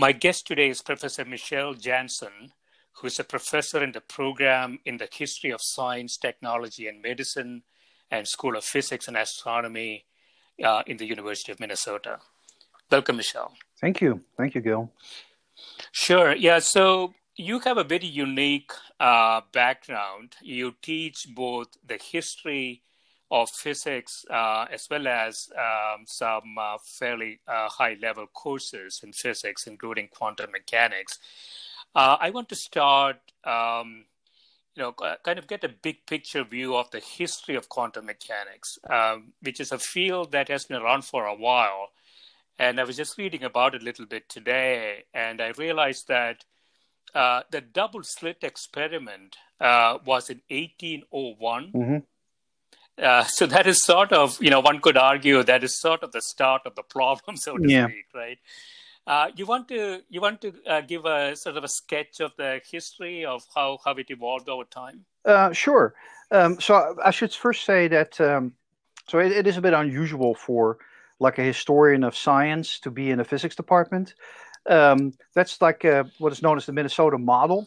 My guest today is Professor Michel Janssen, who is a professor in the program in the history of science, technology, and medicine, and School of Physics and Astronomy uh, in the University of Minnesota. Welcome, Michelle. Thank you. Thank you, Gil. Sure. Yeah. So you have a very unique uh, background. You teach both the history of physics uh, as well as um, some uh, fairly uh, high level courses in physics, including quantum mechanics. Uh, I want to start, um, you know, kind of get a big picture view of the history of quantum mechanics, um, which is a field that has been around for a while. And I was just reading about it a little bit today, and I realized that uh, the double slit experiment uh, was in 1801. Mm-hmm uh, so that is sort of, you know, one could argue that is sort of the start of the problem, so to yeah. speak, right? Uh, you want to you want to uh, give a sort of a sketch of the history of how how it evolved over time. Uh, sure. Um, so I should first say that um, so it, it is a bit unusual for like a historian of science to be in a physics department. Um, that's like uh, what is known as the Minnesota model,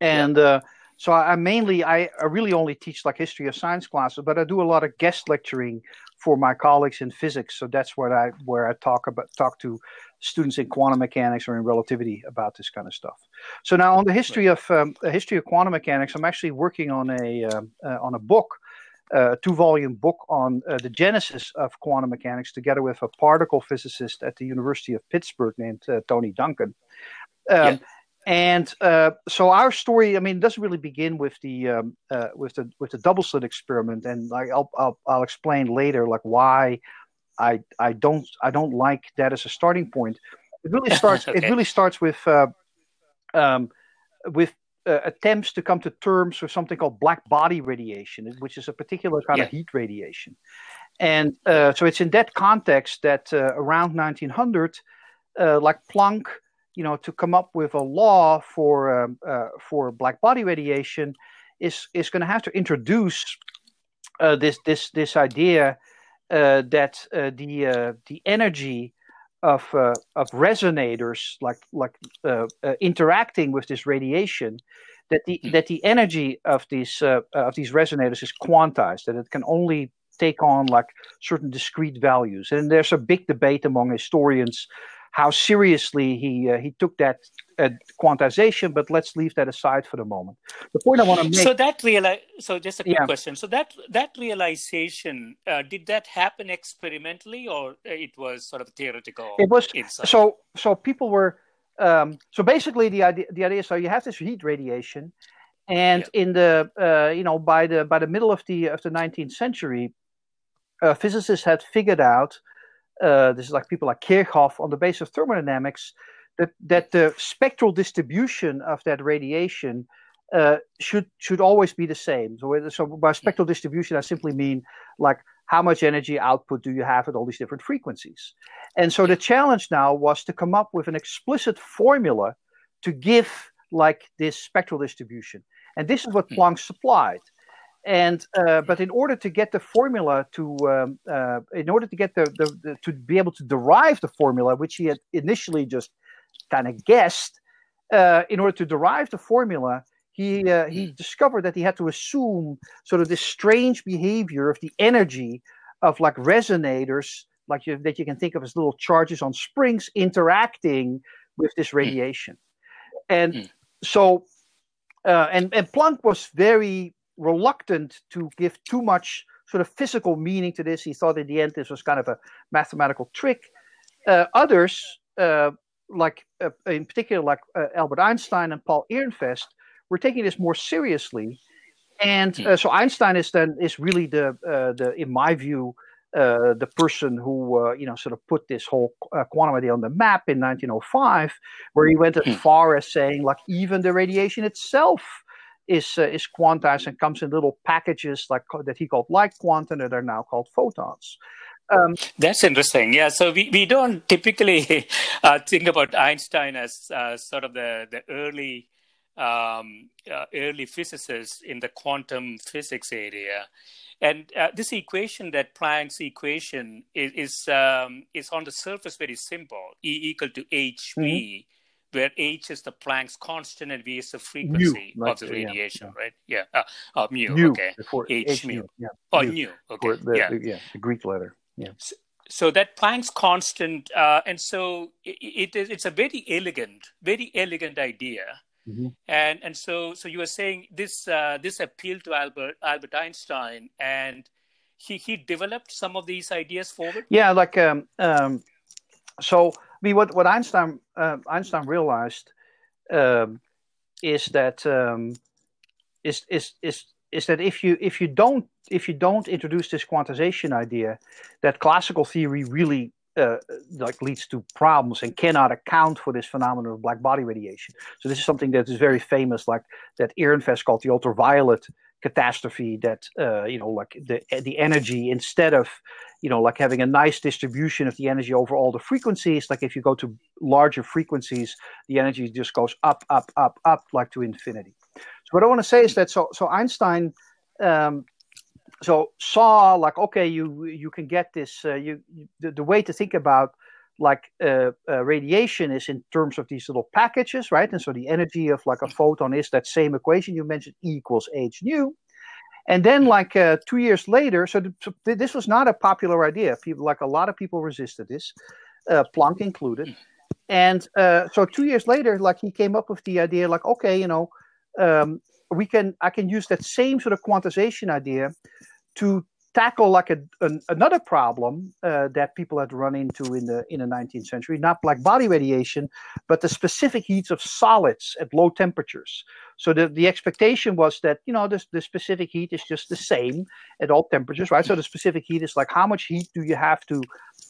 and yeah uh, so I, I mainly I, I, really only teach like history of science classes, but I do a lot of guest lecturing for my colleagues in physics. So that's what I where I talk about talk to students in quantum mechanics or in relativity about this kind of stuff. So now on the history of um, the history of quantum mechanics, I'm actually working on a um, uh, on a book. Uh, two volume book on uh, the genesis of quantum mechanics, together with a particle physicist at the University of Pittsburgh named uh, Tony Duncan. Um, yeah. And uh, so our story, I mean, it doesn't really begin with the um, uh, with the with the double slit experiment, and I, will I'll I'll explain later like why I I don't I don't like that as a starting point. It really starts okay. it really starts with uh, um, with uh, attempts to come to terms with something called black body radiation, which is a particular kind yeah. of heat radiation. And uh, so it's in that context that uh, around 1900, like Planck you know, to come up with a law for um, uh, for black body radiation is is going to have to introduce uh, this this this idea uh, that uh, the uh, the energy of uh, of resonators like like interacting with this radiation that the that the energy of these of these resonators is quantized that it can only take on like certain discrete values. And there's a big debate among historians how seriously he uh, he took that uh, quantization, but let's leave that aside for the moment. The point I want to make. So that reali- So just a quick yeah. question. So that that realization uh, did that happen experimentally, or it was sort of theoretical? It was. Insight? So so people were. Um, so basically, the idea the idea is so you have this heat radiation, and yeah. in the uh, you know by the by the middle of the of the 19th century, uh, physicists had figured out uh, this is like people like Kirchhoff on the basis of thermodynamics, that, that the spectral distribution of that radiation uh, should should always be the same. So, so by spectral distribution, I simply mean like how much energy output do you have at all these different frequencies? And so the challenge now was to come up with an explicit formula to give like this spectral distribution. And this is what hmm. Planck supplied. And uh, but in order to get the formula to um, uh, in order to get the, the, the, to be able to derive the formula, which he had initially just kind of guessed, uh, in order to derive the formula, he uh, he discovered that he had to assume sort of this strange behavior of the energy of like resonators, like you, that you can think of as little charges on springs interacting with this hmm. radiation, and mm. so uh, and and Planck was very reluctant to give too much sort of physical meaning to this. He thought in the end this was kind of a mathematical trick. Uh, others, uh, like uh, in particular, like uh, Albert Einstein and Paul Ehrenfest, we're taking this more seriously. And hmm. uh, so Einstein is then is really the uh, the in my view uh, the person who uh, you know sort of put this whole uh, quantum idea on the map in 1905, where he went as hmm. far as saying like even the radiation itself is uh, is quantized and comes in little packages like that he called light quantum that are now called photons. Um, That's interesting. Yeah. So we, we don't typically uh, think about Einstein as uh, sort of the, the early um, uh, early physicists in the quantum physics area. And uh, this equation, that Planck's equation, is is, um, is on the surface very simple: E equal to hv, mm-hmm. Where h is the Planck's constant and v is the frequency mu, of the radiation, yeah, right? Yeah, uh, uh, nu, nu. Okay, h, h nu. Yeah. Oh, nu. Okay. The, yeah. The, yeah, the Greek letter. Yeah. So, so that Planck's constant, uh, and so it, it is. It's a very elegant, very elegant idea Mm-hmm. And and so so you were saying this uh, this appealed to Albert Albert Einstein, and he he developed some of these ideas forward. Yeah, like um, um so I mean, what what Einstein uh, Einstein realized um, is that um, is is is is that if you if you don't if you don't introduce this quantization idea, that classical theory really uh, like leads to problems and cannot account for this phenomenon of black body radiation. So this is something that is very famous, like that Ehrenfest called the ultraviolet catastrophe. That uh, you know, like the the energy instead of you know like having a nice distribution of the energy over all the frequencies. Like if you go to larger frequencies, the energy just goes up, up, up, up, like to infinity. So what I want to say is that so so Einstein. Um, so saw like okay you you can get this uh, you, you the, the, way to think about like uh, uh, radiation is in terms of these little packages right? And so the energy of like a photon is that same equation you mentioned e equals h nu. And then like uh, two years later so, the, so, this was not a popular idea. People like a lot of people resisted this uh, planck included. And uh, so two years later like he came up with the idea like okay you know um, we can I can use that same sort of quantization idea to tackle like a, an, another problem uh, that people had run into in the in the 19th century not black body radiation but the specific heats of solids at low temperatures. So the, the expectation was that you know the, the specific heat is just the same at all temperatures right? So the specific heat is like how much heat do you have to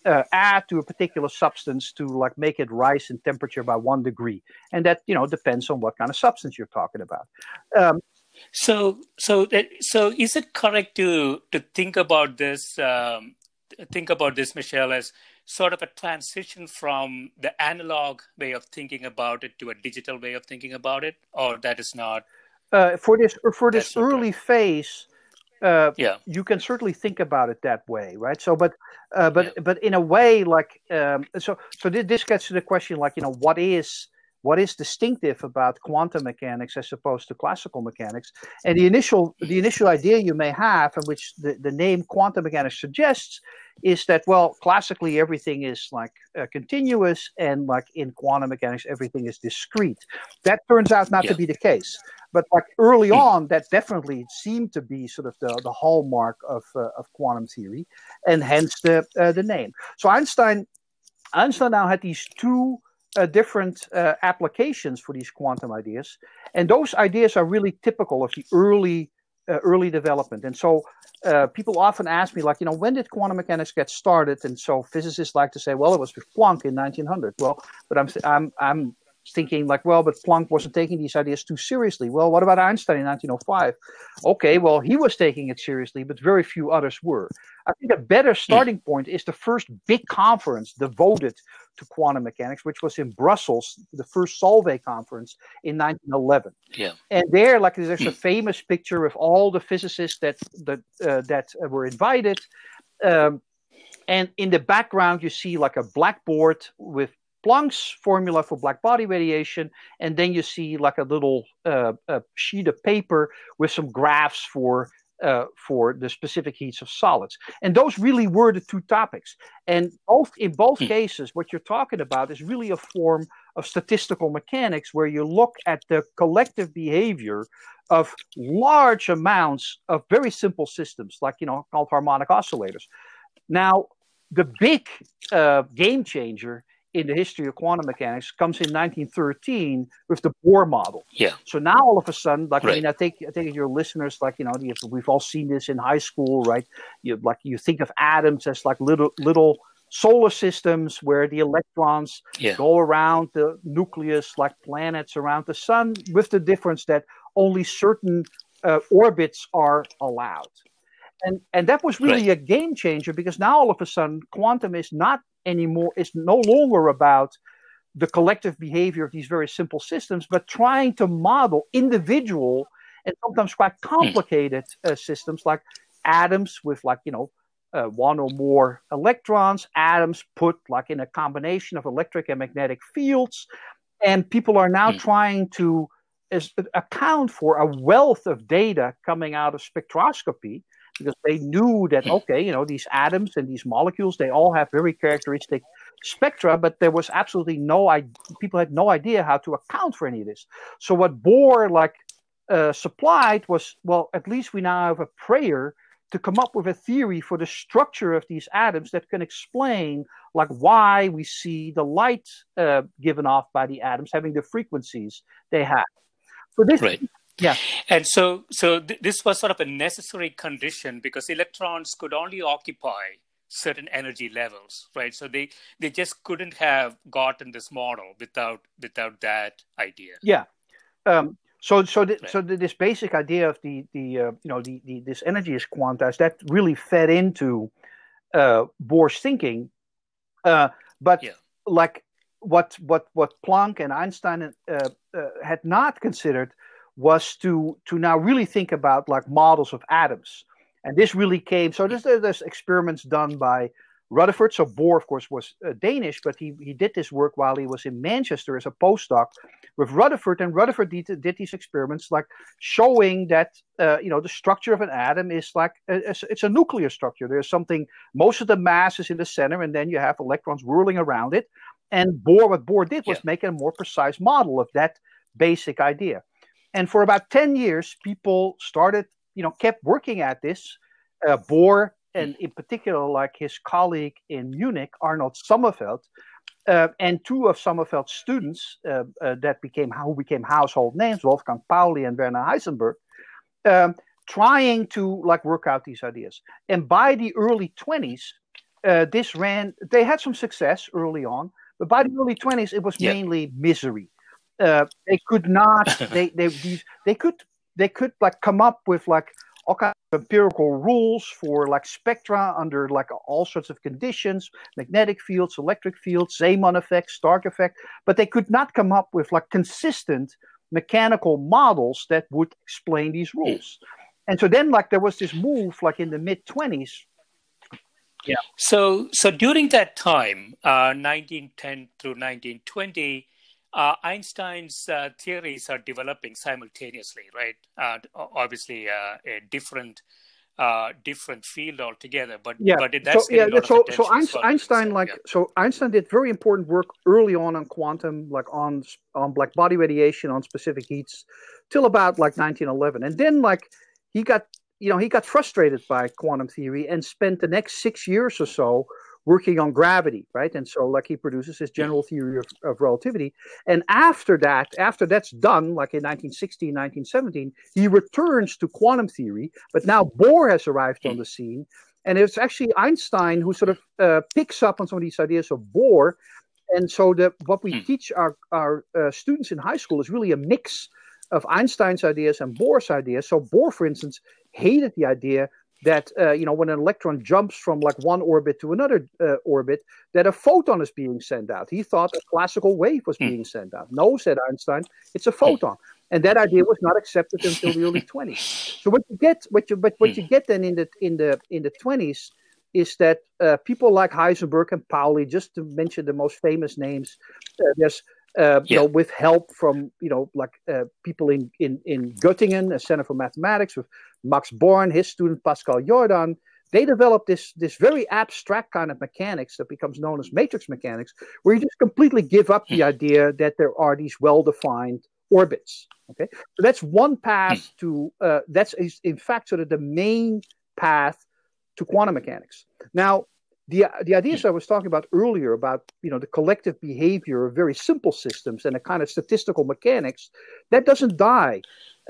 uh, add to a particular substance to like make it rise in temperature by one degree? And that you know depends on what kind of substance you're talking about. Um, so, so, so, is it correct to to think about this? Um, think about this, Michel, as sort of a transition from the analog way of thinking about it to a digital way of thinking about it, or that is not. Uh, for this, for this early phase, uh, yeah, you can certainly think about it that way, right? So, but, uh, but, yeah. but in a way, like, um, so, so this gets to the question, like, you know, what is what is distinctive about quantum mechanics as opposed to classical mechanics and the initial the initial idea you may have and which the, the name quantum mechanics suggests is that well classically everything is like uh, continuous and like in quantum mechanics everything is discrete that turns out not yeah. to be the case but like early hmm. on that definitely seemed to be sort of the, the hallmark of, uh, of quantum theory and hence the, uh, the name so einstein einstein now had these two uh, different uh, applications for these quantum ideas, and those ideas are really typical of the early uh, early development. And so uh, people often ask me, like, you know, when did quantum mechanics get started? And so physicists like to say, well, it was with Planck in 1900. Well, but I'm I'm I'm thinking like, well, but Planck wasn't taking these ideas too seriously. Well, what about Einstein in 1905? Okay, well, he was taking it seriously, but very few others were. I think a better hmm. starting point is the first big conference devoted to quantum mechanics, which was in Brussels, the first Solvay conference in 1911. Yeah. And there, like, there's a hmm. famous picture of all the physicists that that uh, that were invited. Um, and in the background, you see like a blackboard with Planck's formula for black body radiation, and then you see like a little uh, a sheet of paper with some graphs for uh, for the specific heats of solids. And those really were the two topics. And both in both hmm. cases, what you're talking about is really a form of statistical mechanics where you look at the collective behavior of large amounts of very simple systems, like you know, called harmonic oscillators. Now, the big uh, game changer in the history of quantum mechanics comes in 1913 with the Bohr model. Yeah. So now all of a sudden, like right. I mean, I think I think your listeners, like you know, we've all seen this in high school, right? You like you think of atoms as like little little solar systems where the electrons yeah. go around the nucleus like planets around the sun, with the difference that only certain uh, orbits are allowed. And and that was really right. a game changer because now all of a sudden quantum is not anymore is no longer about the collective behavior of these very simple systems, but trying to model individual and sometimes quite hmm. complicated uh, systems like atoms with like you know uh, one or more electrons, atoms put like in a combination of electric and magnetic fields, and people are now mm. trying to is, account for a wealth of data coming out of spectroscopy because they knew that hmm. okay, you know, these atoms and these molecules they all have very characteristic spectra, but there was absolutely no I people had no idea how to account for any of this. So what Bohr like uh, supplied was well, at least we now have a prayer to come up with a theory for the structure of these atoms that can explain like why we see the light uh, given off by the atoms having the frequencies they have. So this right. Yeah. And so, so th- this was sort of a necessary condition because electrons could only occupy certain energy levels, right? So they they just couldn't have gotten this model without without that idea. Yeah. Um, so so the, right. so the, this basic idea of the the uh, you know the, the this energy is quantized that really fed into uh, Bohr's thinking, uh, but yeah. like what what what Planck and Einstein uh, uh, had not considered was to to now really think about like models of atoms. And this really came so there's, there's experiments done by rutherford. So bohr of course was uh, danish but he, he did this work while he was in manchester as a postdoc with rutherford. And rutherford did, did these experiments like showing that uh, you know the structure of an atom is like a, it's a nuclear structure. There's something most of the mass is in the center and then you have electrons whirling around it. And bohr what bohr did was yeah. make a more precise model of that basic idea and for about 10 years, people started, you know, kept working at this. Uh, Bohr, and in particular, like his colleague in Munich, Arnold Sommerfeld, uh, and two of Sommerfeld's students uh, uh, that became who became household names, Wolfgang Pauli and Werner Heisenberg, um, trying to like work out these ideas. And by the early 20s, uh, this ran. They had some success early on, but by the early 20s, it was yeah. mainly misery uh, they could not they they these they could they could like come up with like all kinds of empirical rules for like spectra under like all sorts of conditions magnetic fields electric fields Zeeman effect stark effect but they could not come up with like consistent mechanical models that would explain these rules. And so then like there was this move like in the mid 20s yeah. So so during that time uh 1910 through 1920 uh, Einstein's uh, theories are developing simultaneously, right? Uh, obviously, uh, a different uh, different field altogether, but yeah, but that's so, yeah, so so Einstein, Einstein like yeah. so Einstein did very important work early on on quantum, like on on black body radiation, on specific heats, till about like 1911, and then like he got you know he got frustrated by quantum theory and spent the next six years or so working on gravity, right? And so, like, he produces his general theory of, of relativity. And after that, after that's done, like in 1916, 1917, he returns to quantum theory. But now Bohr has arrived on the scene. And it's actually Einstein who sort of uh, picks up on some of these ideas of Bohr and so the what we mm. teach our our uh, students in high school is really a mix of Einstein's ideas and Bohr's ideas. So Bohr, for instance, hated the idea that uh, you know when an electron jumps from like one orbit to another uh, orbit that a photon is being sent out. He thought a classical wave was mm. being sent out. No said einstein it's a photon. And that idea was not accepted until the early 20s so what you get what you but what you get then in the in the in the 20s is that uh, people like heisenberg and pauli just to mention the most famous names uh, there's uh, yeah. you know, with help from you know like uh, people in, in in Göttingen, a center for mathematics, with Max Born, his student Pascual Jordan, they developed this this very abstract kind of mechanics that becomes known as matrix mechanics, where you just completely give up the hmm. idea that there are these well-defined orbits. Okay, so that's one path hmm. to uh, that's in fact sort of the main path to quantum mechanics. Now, the the ideas I was talking about earlier about you know the collective behavior of very simple systems and a kind of statistical mechanics that doesn't die.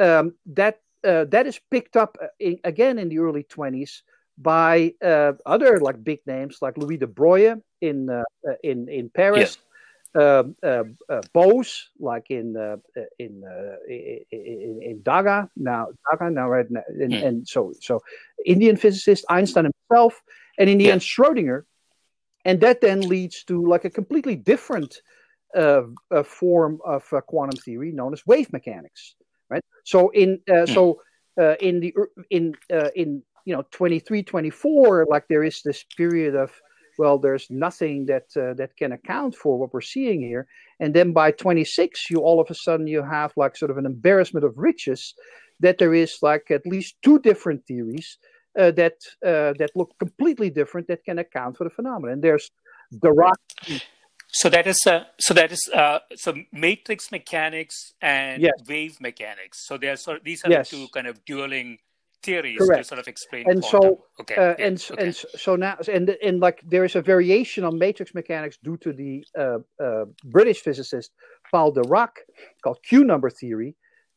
Um, that uh, that is picked up uh, in, again in the early 20s by uh, other like big names like Louis de Broglie in uh, uh in in Paris. Um, uh, Bose, like in in, in in Dhaka now, Dhaka now, right? And, mm. and so so Indian physicist Einstein himself, and in the yeah. end Schrodinger, and that then leads to like a completely different uh, uh, form of uh, quantum theory known as wave mechanics, right? So in mm. so uh, in the in uh, in you know 23, 24, like there is this period of well, there's nothing that that can account for what we're seeing here, and then by 26, you all of a sudden you have like sort of an embarrassment of riches that there is like at least two different theories uh, that uh, that look completely different that can account for the phenomenon. And there's the rock. So that is uh, so that is uh, so matrix mechanics and yes. wave mechanics. So they are sort of, these are yes. the two kind of dueling theories Correct. to sort of explain. And quantum. so okay, uh, yeah. and okay. and so now and and like there is a variation on matrix mechanics due to the uh, uh, British physicist Paul Dirac called Q number theory,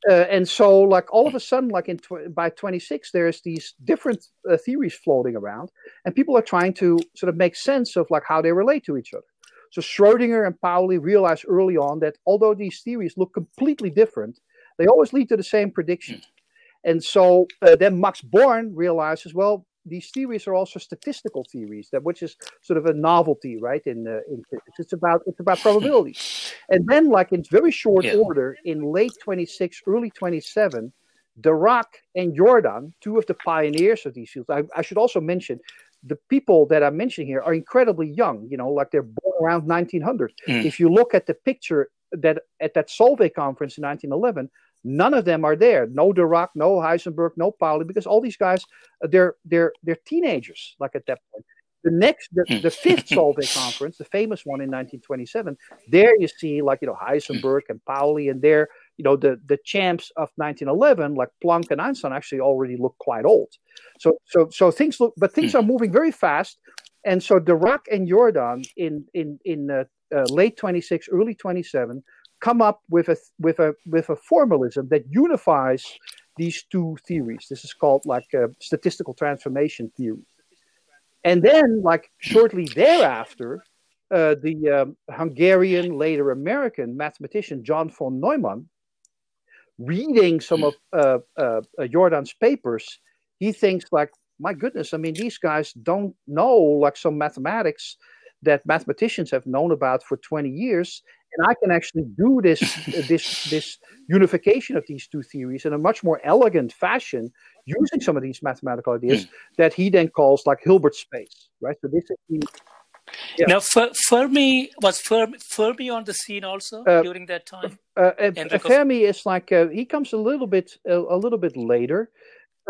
uh, and so like all of a sudden like in tw- by 26 there's these different uh, theories floating around and people are trying to sort of make sense of like how they relate to each other so schrodinger and pauli realized early on that although these theories look completely different they always lead to the same prediction hmm. and so uh, then max born realizes well these theories are also statistical theories that which is sort of a novelty right in uh, in physics it's about it's about probability and then like in very short yeah. order in late 26 early 27 Dirac and Jordan, two of the pioneers of these fields. I, I, should also mention the people that I'm mentioning here are incredibly young. You know, like they're born around 1900. Mm. If you look at the picture that at that Solvay conference in 1911, None of them are there. No Dirac, no Heisenberg, no Pauli, because all these guys, uh, they're they're they're teenagers. Like at that point, the next, the, hmm. the fifth Solvay conference, the famous one in 1927, there you see like you know Heisenberg and Pauli, and there you know the the champs of 1911, like Planck and Einstein, actually already look quite old. So so so things look, but things are moving very fast, and so Dirac and Jordan in in in uh, uh, late 26, early 27 come up with a with a with a formalism that unifies these two theories. This is called like statistical transformation theory. And then, like shortly thereafter, uh, the um, Hungarian, later American mathematician John von Neumann, reading some of uh, uh, uh, Jordan's papers, he thinks like, my goodness, I mean, these guys don't know like some mathematics that mathematicians have known about for 20 years and I can actually do this this this unification of these two theories in a much more elegant fashion using some of these mathematical ideas mm. that he then calls like Hilbert space, right? So this is the, yeah. Now, Fermi was Fermi, Fermi on the scene also uh, during that time. Uh, uh, Fermi is like uh, he comes a little bit a little bit later.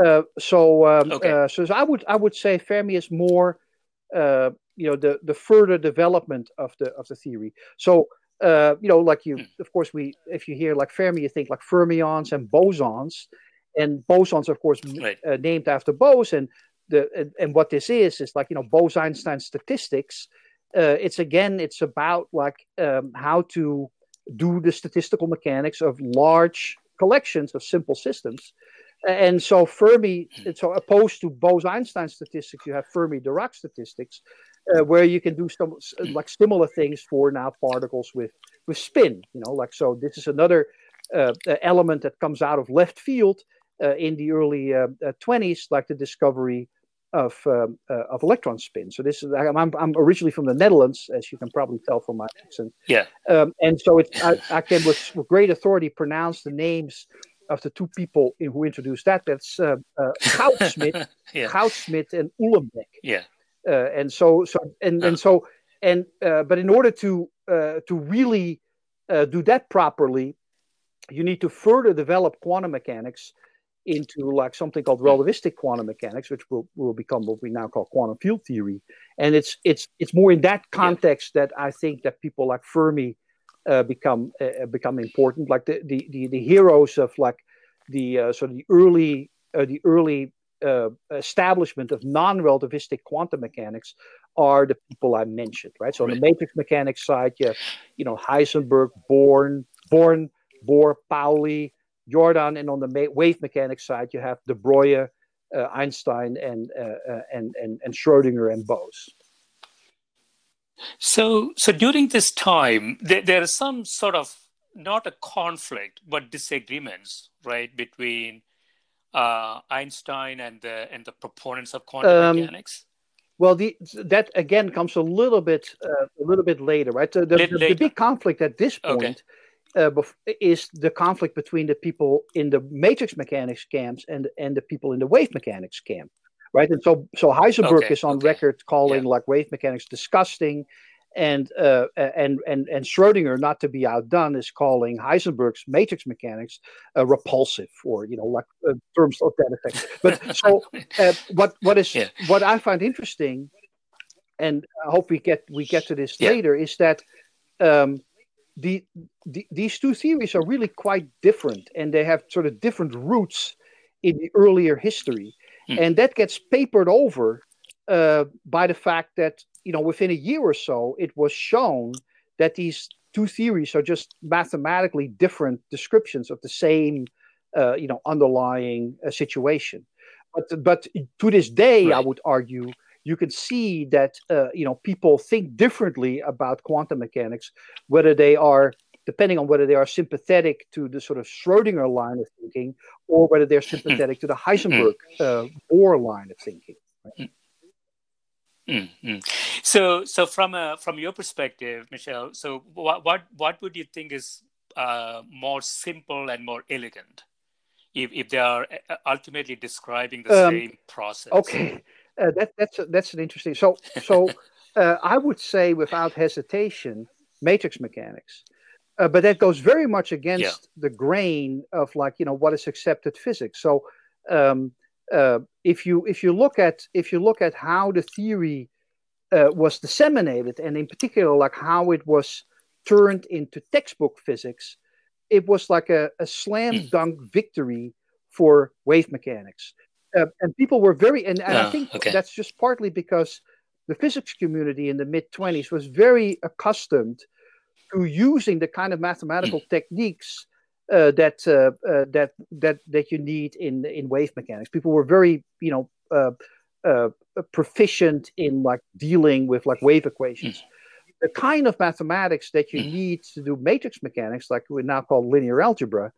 Uh, so, um, okay. Uh, so I would I would say Fermi is more you know the the further development of the of the theory. So uh, you know, like you, hmm. of course, we if you hear like Fermi, you think like fermions and bosons, and bosons, of course, right. uh, named after Bose, and the and, and, what this is is like you know Bose-Einstein statistics. Uh, it's again, it's about like um, how to do the statistical mechanics of large collections of simple systems. And so Fermi, hmm. so opposed to Bose-Einstein statistics, you have Fermi-Dirac statistics, uh, where you can do some like similar things for now particles with with spin. You know, like so. This is another uh, element that comes out of left field uh, in the early 20s, uh, like the discovery of um, uh, of electron spin. So this is I'm, I'm originally from the Netherlands, as you can probably tell from my accent. Yeah. Um, and so it I, I, can with, with great authority pronounce the names of the two people who introduced that. That's uh, uh, Goudsmit, yeah. Goudsmit and Uhlenbeck. Yeah. Uh, and so so and and so and uh, but in order to uh, to really uh, do that properly, you need to further develop quantum mechanics into like something called relativistic quantum mechanics, which will, will become what we now call quantum field theory. And it's it's it's more in that context yeah. that I think that people like Fermi uh, become uh, become important. Like the, the, the, the, heroes of like the uh, sort of the early uh, the early uh, establishment of non-relativistic quantum mechanics are the people I mentioned, right? So right. on the matrix mechanics side, you have, you know, Heisenberg, Born, Born, Bohr, Pauli, Jordan, and on the wave mechanics side, you have De Broglie, uh, Einstein, and, uh, uh, and and and Schrödinger and Bose. So, so during this time, there, there is some sort of not a conflict, but disagreements, right, between uh, Einstein and the and the proponents of quantum um, mechanics. Well, the, that again comes a little bit uh, a little bit later, right? So the, the, the, big conflict at this point okay uh, is the conflict between the people in the matrix mechanics camps and and the people in the wave mechanics camp, right? And so so Heisenberg okay, is on okay. record calling yeah. like wave mechanics disgusting, and uh, and and and Schrödinger, not to be outdone, is calling Heisenberg's matrix mechanics uh, repulsive, or you know, like uh, terms of that effect. But so uh, what what is yeah. what I find interesting, and I hope we get we get to this yeah. later, is that. Um, the, the, these two theories are really quite different and they have sort of different roots in the earlier history hmm. and that gets papered over uh, by the fact that you know within a year or so it was shown that these two theories are just mathematically different descriptions of the same uh, you know underlying uh, situation but but to this day right. i would argue you can see that uh, you know people think differently about quantum mechanics, whether they are depending on whether they are sympathetic to the sort of Schrödinger line of thinking or whether they're sympathetic to the Heisenberg uh, Bohr line of thinking. Right? Mm-hmm. So, so from a from your perspective, Michel, so what what what would you think is uh, more simple and more elegant, if if they are uh, ultimately describing the um, same process? Okay, uh, that, that's a, that's an interesting. So so uh, I would say without hesitation, matrix mechanics. Uh, but that goes very much against yeah. the grain of like you know what is accepted physics. So um, uh, if you if you look at if you look at how the theory uh, was disseminated, and in particular like how it was turned into textbook physics, it was like a, a slam hmm. dunk victory for wave mechanics uh, and people were very, and, and oh, I think okay. that's just partly because the physics community in the mid 20s was very accustomed to using the kind of mathematical mm. techniques uh, that uh, uh, that that that you need in in wave mechanics. People were very, you know, uh, uh, proficient in like dealing with like wave equations. Mm. The kind of mathematics that you mm. need to do matrix mechanics, like we now call linear algebra,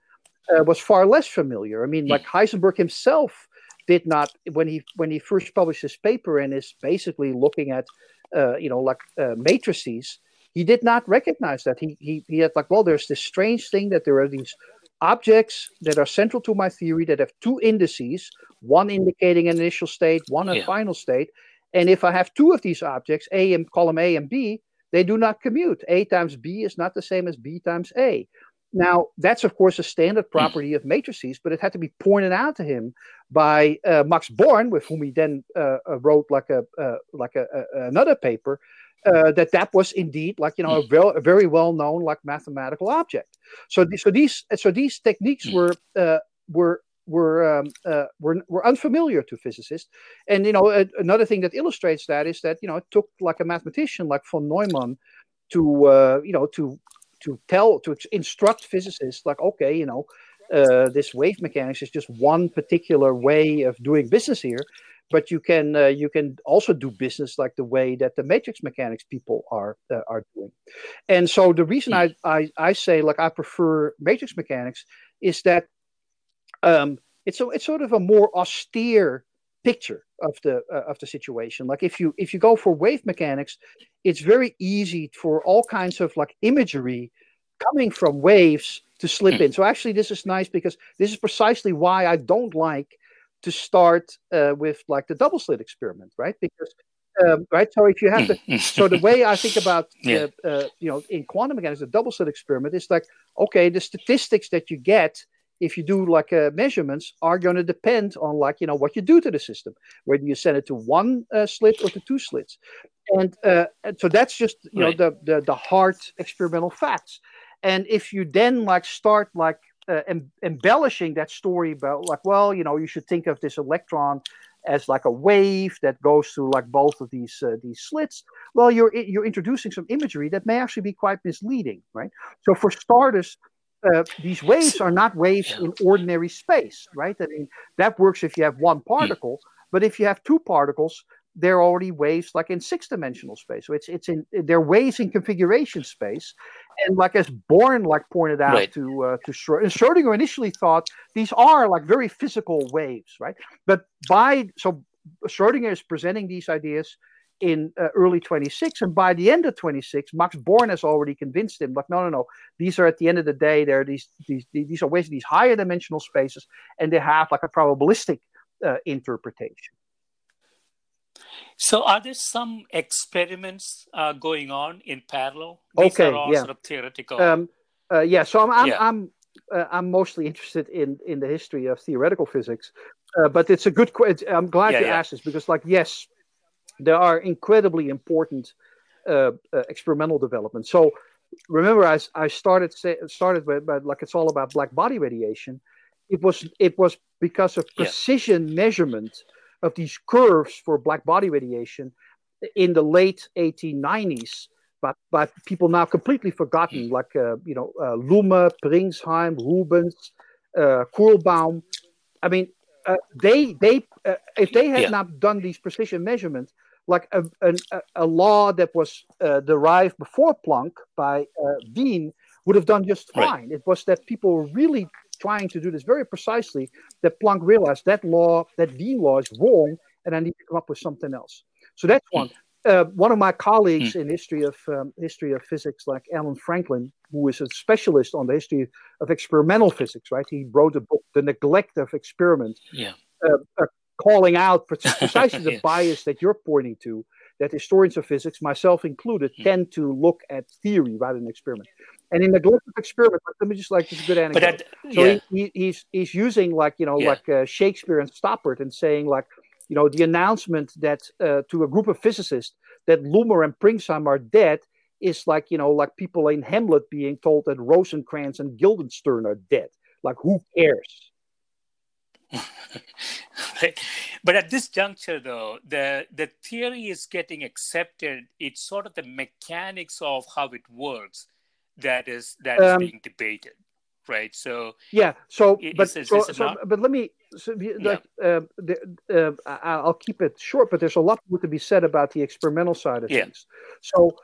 uh, was far less familiar. I mean, like Heisenberg himself did not when he when he first published his paper and is basically looking at uh, you know like uh, matrices he did not recognize that. He, he he had like well there's this strange thing that there are these objects that are central to my theory that have two indices one indicating an initial state one a yeah. final state. And if i have two of these objects a and column a and b they do not commute. A times b is not the same as b times a now, that's of course a standard hmm. property of matrices, but it had to be pointed out to him by uh, Max Born, with whom he then uh, uh wrote like a uh, like a, a, another paper. Uh, that that was indeed like you know a, hmm. very, a very well known like mathematical object. So th- so these so these techniques hmm. were uh, were were, um, uh, were were unfamiliar to physicists. And you know, a, another thing that illustrates that is that you know it took like a mathematician like von Neumann to uh, you know to to tell to instruct physicists like okay you know uh, this wave mechanics is just one particular way of doing business here but you can uh, you can also do business like the way that the matrix mechanics people are uh, are doing. And so the reason I, I I say like I prefer matrix mechanics is that um, it's a, it's sort of a more austere picture of the uh, of the situation. Like if you if you go for wave mechanics, it's very easy for all kinds of like imagery coming from waves to slip hmm. in. So actually, this is nice because this is precisely why I don't like to start uh, with like the double slit experiment, right? Because um, right, so if you have to, so the way I think about yeah. uh, you know in quantum mechanics, the double slit experiment is like okay, the statistics that you get if you do like uh, measurements are going to depend on like you know what you do to the system whether you send it to one uh, slit or to two slits. And, uh, and so that's just you right. know the, the the hard experimental facts. And if you then like start like uh, em- embellishing that story about like well you know you should think of this electron as like a wave that goes through like both of these uh, these slits well you're you're introducing some imagery that may actually be quite misleading right? So for starters uh, these waves are not waves in ordinary space, right? I mean, that works if you have one hmm. particle, but if you have two particles, they're already waves like in six-dimensional space. So it's it's in they're waves in configuration space, and like as Born like pointed out right. to uh, to Schrodinger, Schrodinger initially thought these are like very physical waves, right? But by so Schrodinger is presenting these ideas in uh, early 26 and by the end of 26 max born has already convinced him like no no no these are at the end of the day they're these these these are ways these higher dimensional spaces and they have like a probabilistic uh, interpretation so are there some experiments uh, going on in parallel these okay are all yeah. sort of theoretical um, uh, yeah so i'm i'm, yeah. I'm uh, I'm mostly interested in in the history of theoretical physics, uh, but it's a good question. I'm glad yeah, you asked this because, like, yes, there are incredibly important uh, uh, experimental developments. So remember, I, I started say, started with, but like it's all about black body radiation. It was it was because of precision yeah. measurement of these curves for black body radiation in the late 1890s. But, but people now completely forgotten, hmm. like uh, you know, uh, Lummer, Pringsheim, Rubens, uh, Kurlbaum. I mean, uh, they they uh, if they had yeah. not done these precision measurements, like a, a, a law that was uh, derived before Planck by uh, Wien would have done just fine. Right. It was that people were really trying to do this very precisely that Planck realized that law, that Wien law is wrong, and I need to come up with something else. So that's one. Uh, one of my colleagues mm. in history of um, history of physics, like Alan Franklin, who is a specialist on the history of experimental physics, right? He wrote a book, "The Neglect of Experiment." Yeah. Uh, calling out precisely the bias that you're pointing to that historians of physics, myself included, hmm. tend to look at theory rather than experiment. And in the of Experiment, let me just like a good anecdote. That, so yeah. he, he's he's using like you know yeah. like uh, Shakespeare and Stoppard and saying like you know the announcement that uh, to a group of physicists that Lummer and Pringsheim are dead is like you know like people in Hamlet being told that Rosencrantz and Guildenstern are dead. Like who cares? But at this juncture though the the theory is getting accepted. It's sort of the mechanics of how it works that is that is um, being debated right? So yeah so but is, so, is so, but let me so, like, uh, the, uh, i'll keep it short but there's a lot more to be said about the experimental side of yeah. things. So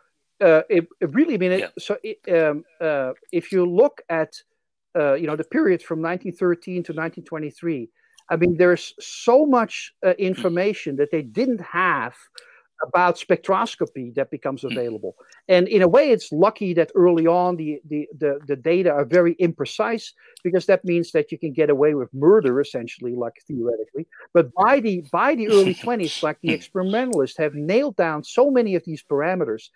uh, it, it, really I mean it, yeah. so it, um, uh, if you look at uh, you know the period from 1913 to 1923 I mean, there's so much uh, information that they didn't have about spectroscopy that becomes hmm. available. And in a way, it's lucky that early on the, the, the, the, data are very imprecise because that means that you can get away with murder essentially, like theoretically. But by the by the early 20s, like the experimentalists have nailed down so many of these parameters,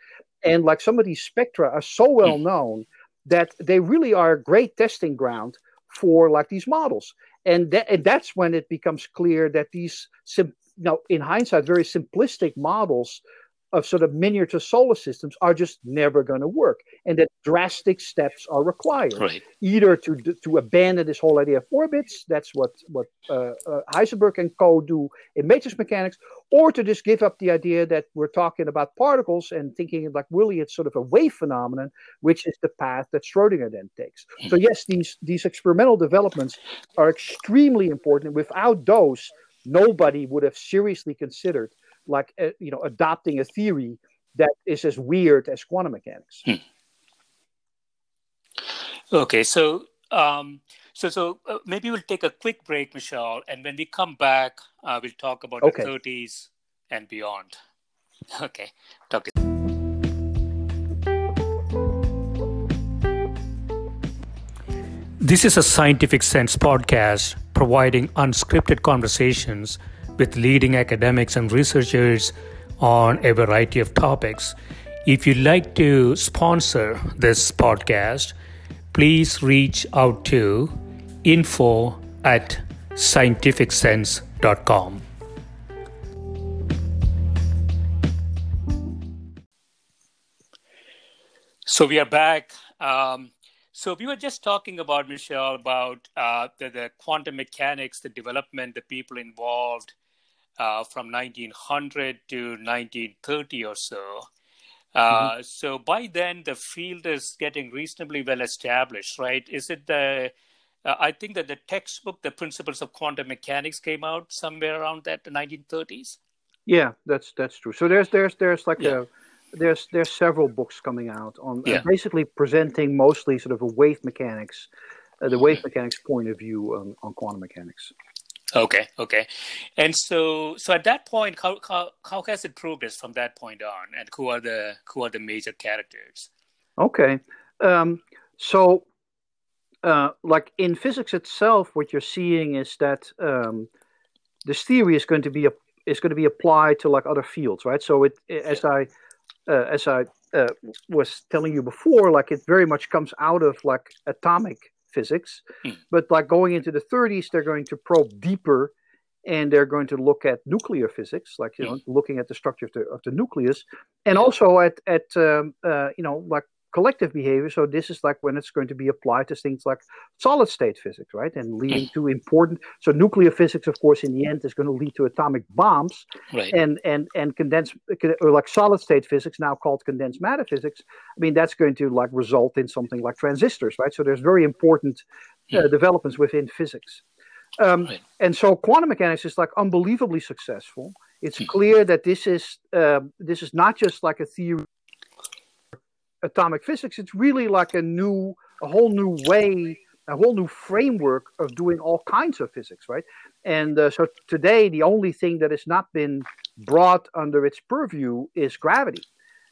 and like some of these spectra are so well known that they really are a great testing ground for like these models and, and that's when it becomes clear that these sim- now in hindsight very simplistic models of sort of miniature solar systems are just never going to work, and that drastic steps are required. Right. Either to to abandon this whole idea of orbits, that's what what uh, uh, Heisenberg and co do in matrix mechanics, or to just give up the idea that we're talking about particles and thinking like really it's sort of a wave phenomenon, which is the path that Schrodinger then takes. So yes, these these experimental developments are extremely important. Without those, nobody would have seriously considered like uh, you know adopting a theory that is as weird as quantum mechanics. Hmm. Okay, so um, so so uh, maybe we'll take a quick break, Michel, and when we come back, uh, we'll talk about okay. the 30s and beyond. Okay, talk to you. This is a Scientific Sense podcast providing unscripted conversations with leading academics and researchers on a variety of topics. If you'd like to sponsor this podcast, please reach out to info at scientificsense.com. So we are back. Um, so we were just talking about Michel about uh, the, the, quantum mechanics, the development, the people involved uh, from 1900 to 1930 or so. Uh, mm-hmm. So by then, the field is getting reasonably well established, right? Is it the uh, I think that the textbook, The Principles of Quantum Mechanics, came out somewhere around that the 1930s. Yeah, that's that's true. So there's there's there's like yeah. a there's there's several books coming out on yeah. basically presenting mostly sort of a wave mechanics, uh, the wave mm-hmm. mechanics point of view on, on quantum mechanics. Okay, okay, and so so at that point, how, how how has it progressed from that point on, and who are the who are the major characters? Okay, um, so uh, like in physics itself, what you're seeing is that um, this theory is going to be a, is going to be applied to like other fields, right? So it, as I uh, as I uh, was telling you before, like it very much comes out of like atomic physics, mm. but like going into the 30s, they're going to probe deeper and they're going to look at nuclear physics, like you know, hmm. looking at the structure of the, of the nucleus, and also at at um, uh, you know like collective behavior. So this is like when it's going to be applied to things like solid state physics, right? And leading to important. So nuclear physics, of course, in the end is going to lead to atomic bombs, right. and and and condensed or like solid state physics, now called condensed matter physics. I mean, that's going to like result in something like transistors, right? So there's very important uh, developments within physics. Um, right. And so quantum mechanics is like unbelievably successful. It's hmm. clear that this is uh, this is not just like a theory atomic physics, it's really like a new, a whole new way, a whole new framework of doing all kinds of physics, right? And uh, so today, the only thing that has not been brought under its purview is gravity.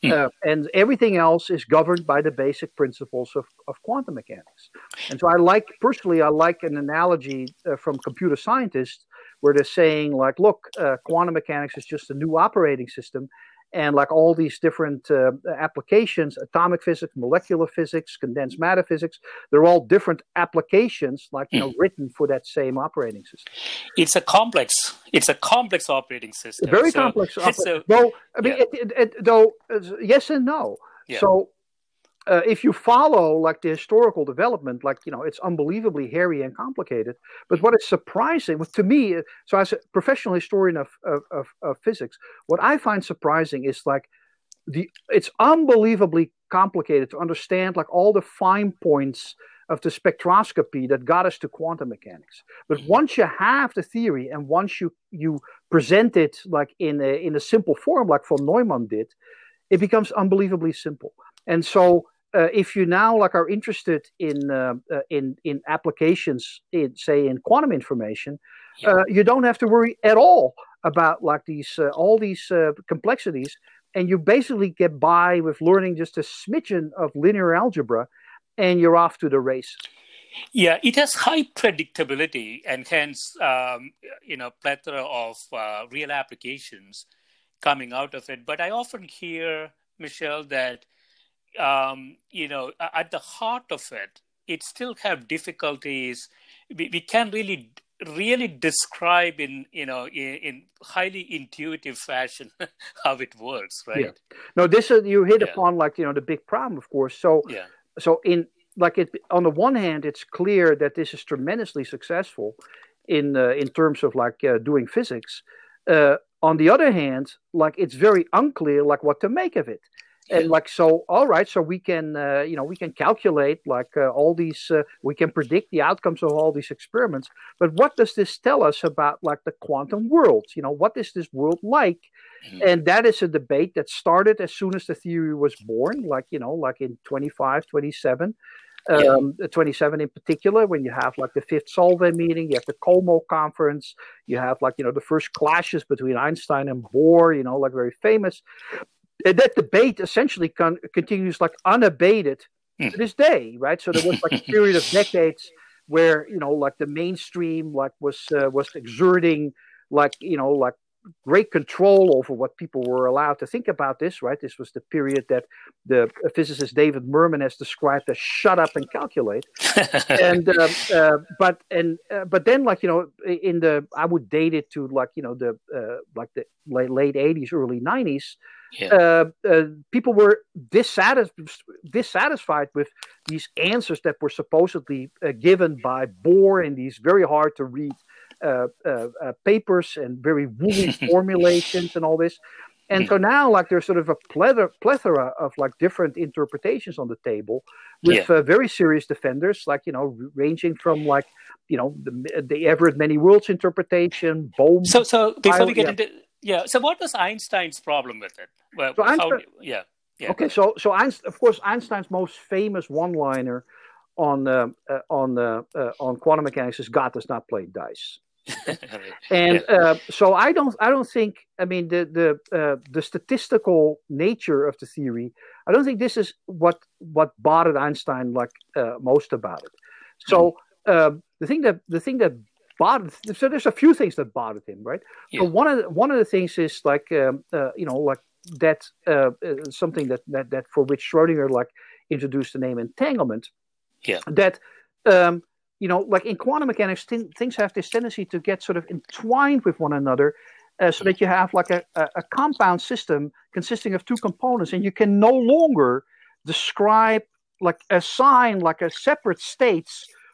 Hmm. Uh, and everything else is governed by the basic principles of, of quantum mechanics. And so I like, personally, I like an analogy uh, from computer scientists where they're saying, like, look, uh, quantum mechanics is just a new operating system and like all these different uh, applications atomic physics molecular physics condensed matter physics they're all different applications like you know hmm. written for that same operating system it's a complex it's a complex operating system very so, complex so, though i mean yeah. it, it, it, though yes and no yeah. so uh, if you follow like the historical development, like you know, it's unbelievably hairy and complicated. But what is surprising, to me, so as a professional historian of, of, of, of physics, what I find surprising is like the it's unbelievably complicated to understand like all the fine points of the spectroscopy that got us to quantum mechanics. But mm-hmm. once you have the theory and once you you present it like in a in a simple form, like von Neumann did, it becomes unbelievably simple. And so uh, if you now like are interested in uh, uh, in in applications in say in quantum information uh, you don't have to worry at all about like these uh, all these uh, complexities and you basically get by with learning just a smidgen of linear algebra and you're off to the race yeah it has high predictability and hence um, you know plethora of real applications coming out of it. But i often hear michel that um, you know, at the heart of it, it still have difficulties. We, we can't really really describe in you know in, in highly intuitive fashion how it works right yeah. no this is you hit yeah. upon like you know the big problem of course so yeah. so in like it on the one hand it's clear that this is tremendously successful in uh, in terms of like uh, doing physics uh, on the other hand like it's very unclear like what to make of it and like so all right so we can uh, you know we can calculate like uh, all these uh, we can predict the outcomes of all these experiments. But what does this tell us about like the quantum world you know what is this world like? Mm-hmm. and that is a debate that started as soon as the theory was born like you know like in 25 27 um, 27 in particular, when you have like the fifth Solvay meeting, you have the Como conference, you have like, you know, the first clashes between Einstein and Bohr, you know, like very famous. That debate essentially con- continues like unabated mm. to this day, right? So there was like a period of decades where, you know, like the mainstream like was uh, was exerting like, you know, like great control over what people were allowed to think about this, right? This was the period that the physicist David Mermin has described as "shut up and calculate." and uh, uh, but and uh, but then, like you know, in the I would date it to like you know the uh, like the late late eighties, early nineties. Yeah. Uh, uh, people were dissatisfied, dissatisfied with these answers that were supposedly given by Bohr in these very hard to read uh, uh, uh, papers and very woolly formulations and all this. And so now, like, there's sort of a plethora, plethora of like different interpretations on the table, with yeah. uh, very serious defenders, like you know, ranging from like you know the, the Everett many worlds interpretation, Bohm. So, so before we get yeah. into yeah, so what was Einstein's problem with it? Well, so Einstein, how, yeah, yeah. Okay, so so Einstein, of course, Einstein's most famous one-liner on uh, uh, on uh, on quantum mechanics is God does not play dice. and yeah. uh, so I don't I don't think I mean the the uh, the statistical nature of the theory I don't think this is what what bothered Einstein like uh, most about it. So mm-hmm. the thing that the thing that bothered so there's a few things that bothered him right. Yeah. So one of the, one of the things is like um, uh, you know like that uh, something that, that that for which Schrodinger like introduced the name entanglement. Yeah. That um, you know, like in quantum mechanics, th- things have this tendency to get sort of entwined with one another, uh, so that you have like a, a, a, compound system consisting of two components, and you can no longer describe like assign like a separate states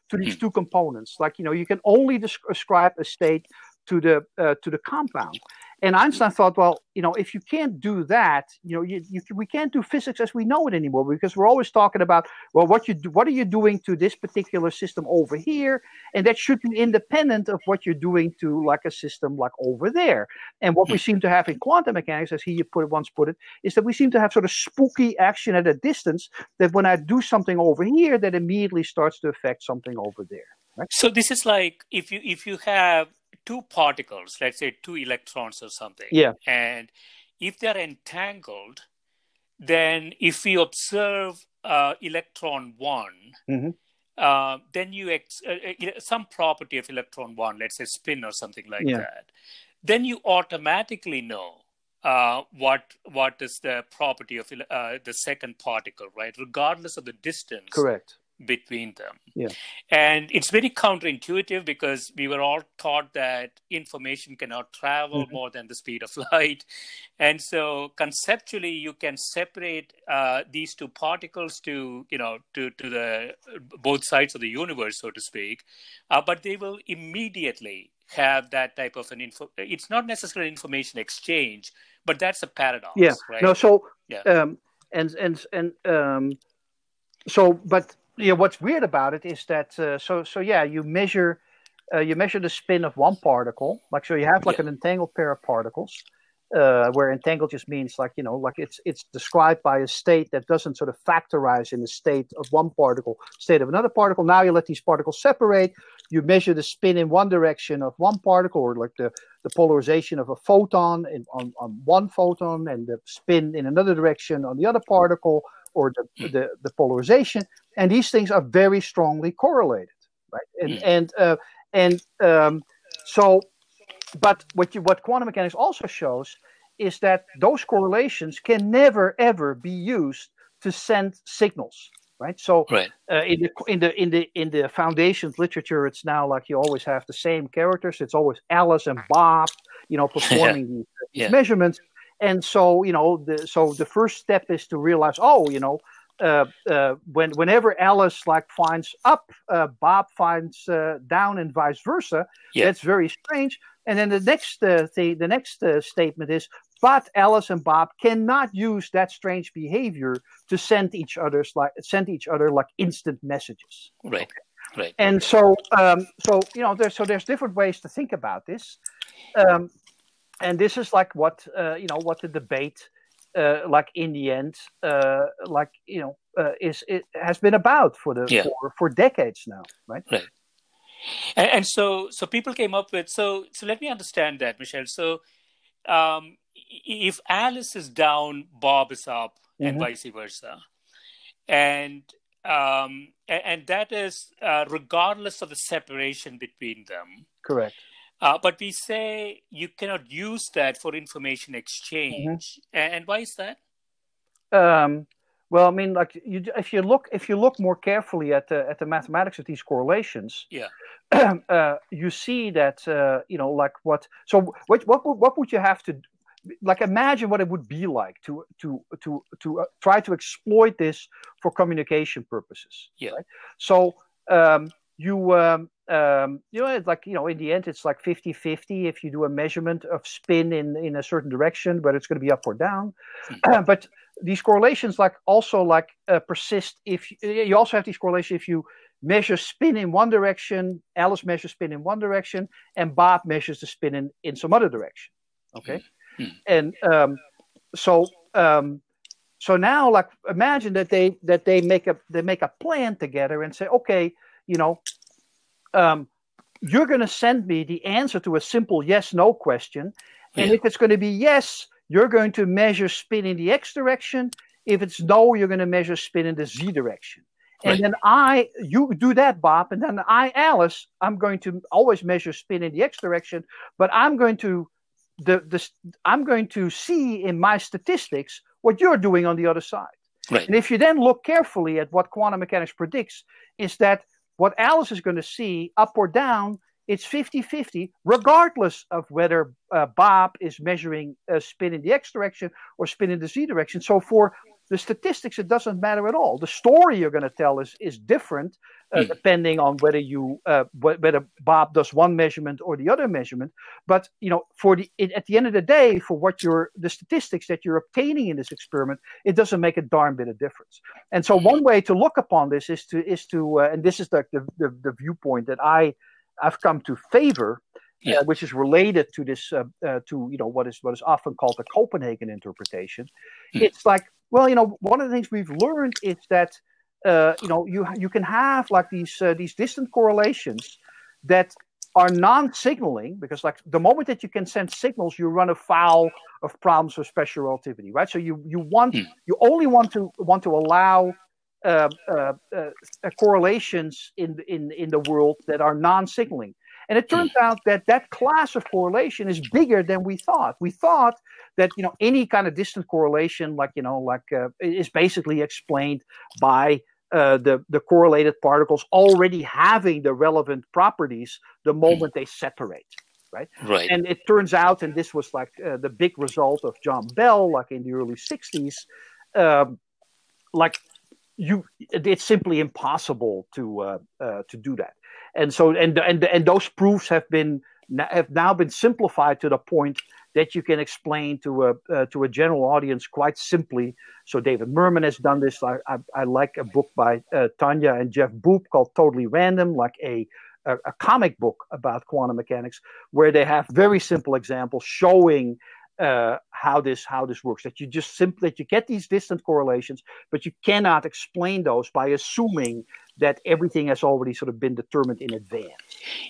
to these hmm. two components. Like you know, you can only describe a state to the uh, to the compound. And Einstein thought, well, you know, if you can't do that, you know, you, you, we can't do physics as we know it anymore because we're always talking about, well, what you do, what are you doing to this particular system over here, and that should be independent of what you're doing to like a system like over there. And what we hmm. seem to have in quantum mechanics, as he put it, once put it, is that we seem to have sort of spooky action at a distance. That when I do something over here, that immediately starts to affect something over there. Right? So this is like if you if you have two particles, let's say two electrons or something. Yeah. And if they're entangled, then if we observe uh, electron one, mm-hmm. uh, then you ex- uh, uh some property of electron one, let's say spin or something like yeah. that, then you automatically know uh, what what is the property of uh, the second particle, right? Regardless of the distance. Correct between them. Yeah. And it's very counterintuitive because we were all taught that information cannot travel mm-hmm. more than the speed of light. And so conceptually you can separate uh, these two particles to, you know, to, to the both sides of the universe, so to speak. Uh, but they will immediately have that type of an info. It's not necessarily information exchange, but that's a paradox. Yeah. Right? No. So. Yeah. Um, and and and um, so, but yeah, what's weird about it is that uh, so so yeah, you measure uh, you measure the spin of one particle, like so you have like yeah. an entangled pair of particles, uh, where entangled just means like you know like it's it's described by a state that doesn't sort of factorize in the state of one particle, state of another particle. Now you let these particles separate. You measure the spin in one direction of one particle, or like the the polarization of a photon in, on on one photon, and the spin in another direction on the other particle or the, hmm. the, the, polarization, and these things are very strongly correlated, right? And mm. and uh, and um, so, but what you, what quantum mechanics also shows is that those correlations can never ever be used to send signals, right? So right. Uh, in the in the in the in the foundations literature, it's now like you always have the same characters. It's always Alice and Bob, you know, performing yeah. these, these yeah. measurements and so you know the, so the first step is to realize oh you know uh, uh, when whenever Alice like finds up, uh, Bob finds uh, down, and vice versa. Yeah. That's very strange. And then the next uh, thing, the next uh, statement is but Alice and Bob cannot use that strange behavior to send each other's like send each other like instant messages. Right. Okay. Right. And so, um, so you know, there's so there's different ways to think about this, um, and this is like what uh, you know what the debate, uh, like in the end, uh, like you know, uh, is it has been about for the yeah. for, for decades now, right? Right. And, and, so, so people came up with so so. Let me understand that, michel So, um, if Alice is down, Bob is up, mm-hmm. and vice versa, and um, and, and that is uh, regardless of the separation between them. Correct. Uh, but we say you cannot use that for information exchange, mm-hmm. and, and, why is that? Um, well, I mean, like you, if you look if you look more carefully at the at the mathematics of these correlations, yeah, uh, you see that uh, you know, like what. So what what what would you have to like imagine what it would be like to to to to uh, try to exploit this for communication purposes. Yeah. Right? So um, you um, um, you know it's like you know in the end it's like 50-50 if you do a measurement of spin in in a certain direction, whether it's going to be up or down. Mm-hmm. but these correlations like also like uh, persist if you also have these correlations if you measure spin in one direction, Alice measures spin in one direction, and Bob measures the spin in, in some other direction. Okay. Mm-hmm. Hmm. And um, so um, so now like imagine that they that they make a they make a plan together and say, okay, you know, um, you're going to send me the answer to a simple yes no question, and yeah. if it's going to be yes, you're going to measure spin in the x direction. If it's no, you're going to measure spin in the z direction. And then I, you do that, Bob, and then I, Alice, I'm going to always measure spin in the x direction, but I'm going to the, the I'm going to see in my statistics what you're doing on the other side. Right. And if you then look carefully at what quantum mechanics predicts, is that what Alice is going to see up or down, it's 50 50, regardless of whether uh, Bob is measuring a spin in the x direction or spin in the z direction. So for the statistics, it doesn't matter at all. The story you're going to tell is, is different uh, mm. depending on whether you uh, whether Bob does one measurement or the other measurement. But you know, for the it, at the end of the day, for what you're the statistics that you're obtaining in this experiment, it doesn't make a darn bit of difference. And so, one way to look upon this is to is to uh, and this is the, the the, the viewpoint that I I've come to favor. Uh, yeah. Uh, which is related to this uh, uh, to you know what is what is often called the Copenhagen interpretation. Mm. It's like well, you know, one of the things we've learned is that uh, you know you you can have like these uh, these distant correlations that are non-signaling because like the moment that you can send signals you run afoul of problems with special relativity right so you you want hmm. you only want to want to allow uh, uh, uh, correlations in in in the world that are non-signaling and it turns out that that class of correlation is bigger than we thought. We thought that you know any kind of distant correlation, like you know, like uh, is basically explained by uh, the the correlated particles already having the relevant properties the hmm. moment they separate. Right. Right. And it turns out, and this was like uh, the big result of John Bell, like in the early '60s, um, like you, it's simply impossible to uh, uh, to do that and so and and and those proofs have been have now been simplified to the point that you can explain to a uh, to a general audience quite simply. So David Mermin has done this. I I, I like a book by uh, Tanya and Jeff Bub called Totally Random, like a, a a comic book about quantum mechanics, where they have very simple examples showing uh, how this how this works. That you just simply that you get these distant correlations, but you cannot explain those by assuming that everything has already sort of been determined in advance.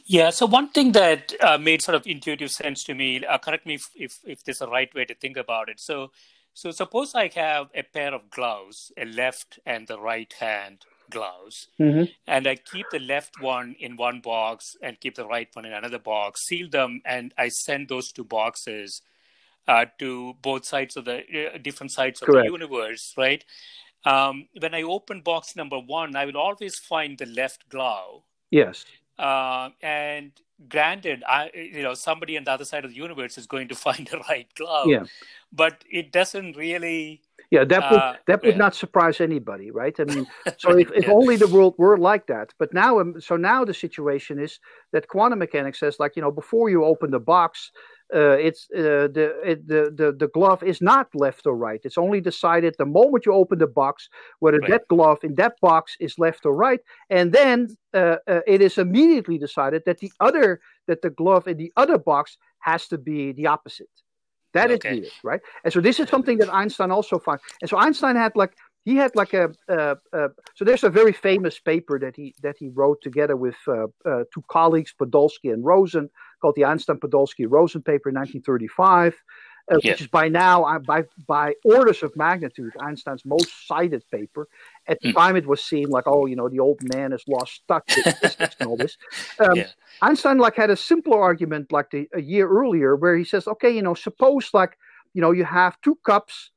Yeah. So one thing that uh, made sort of intuitive sense to me. Uh, correct me if, if if this is the right way to think about it. So so suppose I have a pair of gloves, a left and the right hand gloves mm-hmm. and i keep the left one in one box and keep the right one in another box seal them and i send those two boxes uh, to both sides of the uh, different sides of Correct. the universe, right? Um, when I open box number one, I will always find the left glove. Yes. Uh, and granted, I you know somebody on the other side of the universe is going to find the right glove. Yeah. But it doesn't really. Yeah, that would uh, that would yeah. not surprise anybody, right? I mean, so if, if yeah. only the world were like that. But now, um, so now the situation is that quantum mechanics says, like you know, before you open the box, uh, it's uh, the, it, the the the glove is not left or right. It's only decided the moment you open the box whether right. that glove in that box is left or right, and then uh, uh, it is immediately decided that the other that the glove in the other box has to be the opposite. That okay. is weird, right? And so this is something that Einstein also found. And so Einstein had like he had like a, so there's a very famous paper that he that he wrote together with uh, uh, two colleagues Podolsky and Rosen called the Einstein Podolsky Rosen paper in 1935 uh, yeah. which is by now uh, by by orders of magnitude Einstein's most cited paper. At the mm. time, it was seen like, oh, you know, the old man has lost touch and all this. Um, yeah. Einstein like had a simpler argument like the, a year earlier where he says, okay, you know, suppose like you know you have two cups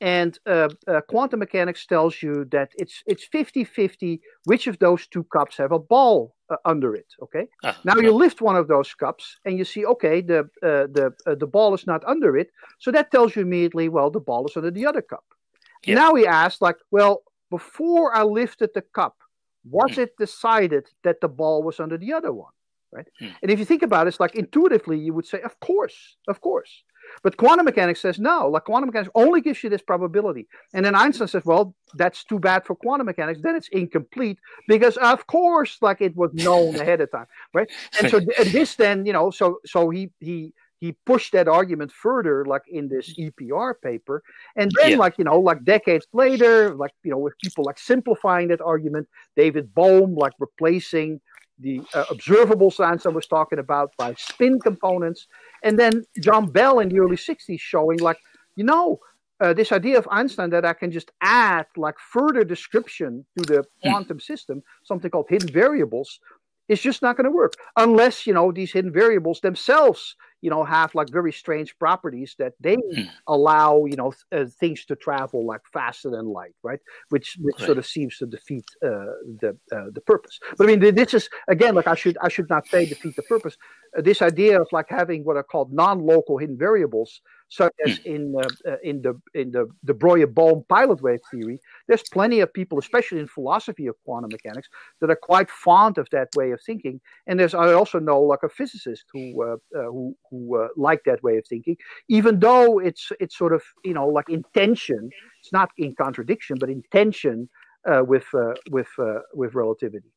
and uh, uh, quantum mechanics tells you that it's it's 50-50 which of those two cups have a ball uh, under it okay uh, now you lift one of those cups and you see okay the uh, the uh, the ball is not under it so that tells you immediately well the ball is under the other cup yeah. now he asked like well before i lifted the cup was mm. it decided that the ball was under the other one right mm. and if you think about it it's like intuitively you would say of course of course but quantum mechanics says no. Like quantum mechanics only gives you this probability. And then Einstein says, well, that's too bad for quantum mechanics. Then it's incomplete because, of course, like it was known ahead of time, right? And so and this then, you know, so so he he he pushed that argument further, like in this EPR paper, and then, yeah. like you know, like decades later, like you know, with people like simplifying that argument, David Bohm like replacing the uh, observables I was talking about by spin components, and then John Bell in the early 60s showing like, you know, uh, this idea of Einstein that I can just add like further description to the hmm. quantum system, something called hidden variables, is just not going to work unless you know these hidden variables themselves you know have like very strange properties that they hmm. allow you know th- uh, things to travel like faster than light right which which right. sort of seems to defeat uh, the uh, the purpose but i mean this is again like i should i should not say defeat the purpose uh, this idea of like having what are called non-local hidden variables such as hmm. in uh, uh, in the in the de Broglie-Bohm pilot wave theory there's plenty of people especially in philosophy of quantum mechanics that are quite fond of that way of thinking and there's i also know like a physicist who who who uh, like that way of thinking, even though it's it's sort of you know like intention. It's not in contradiction, but intention uh, with uh, with uh, with relativity.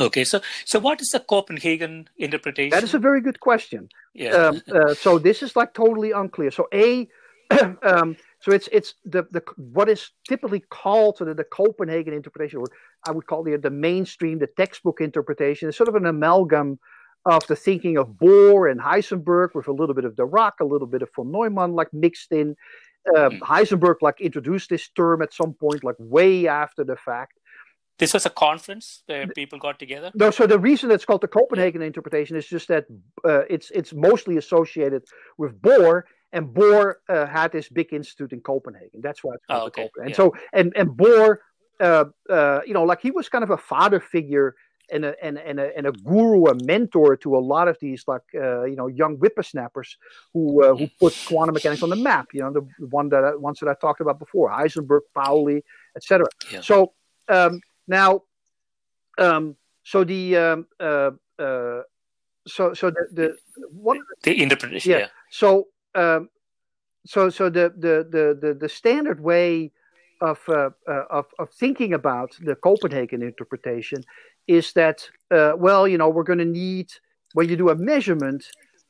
Okay, so so what is the Copenhagen interpretation? That is a very good question. Yeah. Um, uh, so this is like totally unclear. So a um, so it's it's the the what is typically called of the Copenhagen interpretation, or I would call it the mainstream, the textbook interpretation. is sort of an amalgam of the thinking of Bohr and Heisenberg with a little bit of Dirac, a little bit of von Neumann like mixed in. Uh, Heisenberg like introduced this term at some point, like way after the fact. This was a conference where people got together. No, so the reason it's called the Copenhagen interpretation is just that uh, it's it's mostly associated with Bohr, and Bohr uh, had this big institute in Copenhagen. That's why it's called oh, okay. Copenhagen. And yeah. so and and Bohr, uh, uh, you know, like he was kind of a father figure and a, and, and, a, and a guru, a mentor to a lot of these like uh, you know young whippersnappers who uh, who put quantum mechanics on the map. You know the one that I, ones that I talked about before, Heisenberg, Pauli, etc. Yeah. So um, now, um, so the um, uh, uh, so so the the what the interpretation, yeah. yeah. So um, so so the, the the the the standard way of, uh, uh, of, of thinking about the Copenhagen interpretation is that, uh, well, you know, we're going to need, when you do a measurement,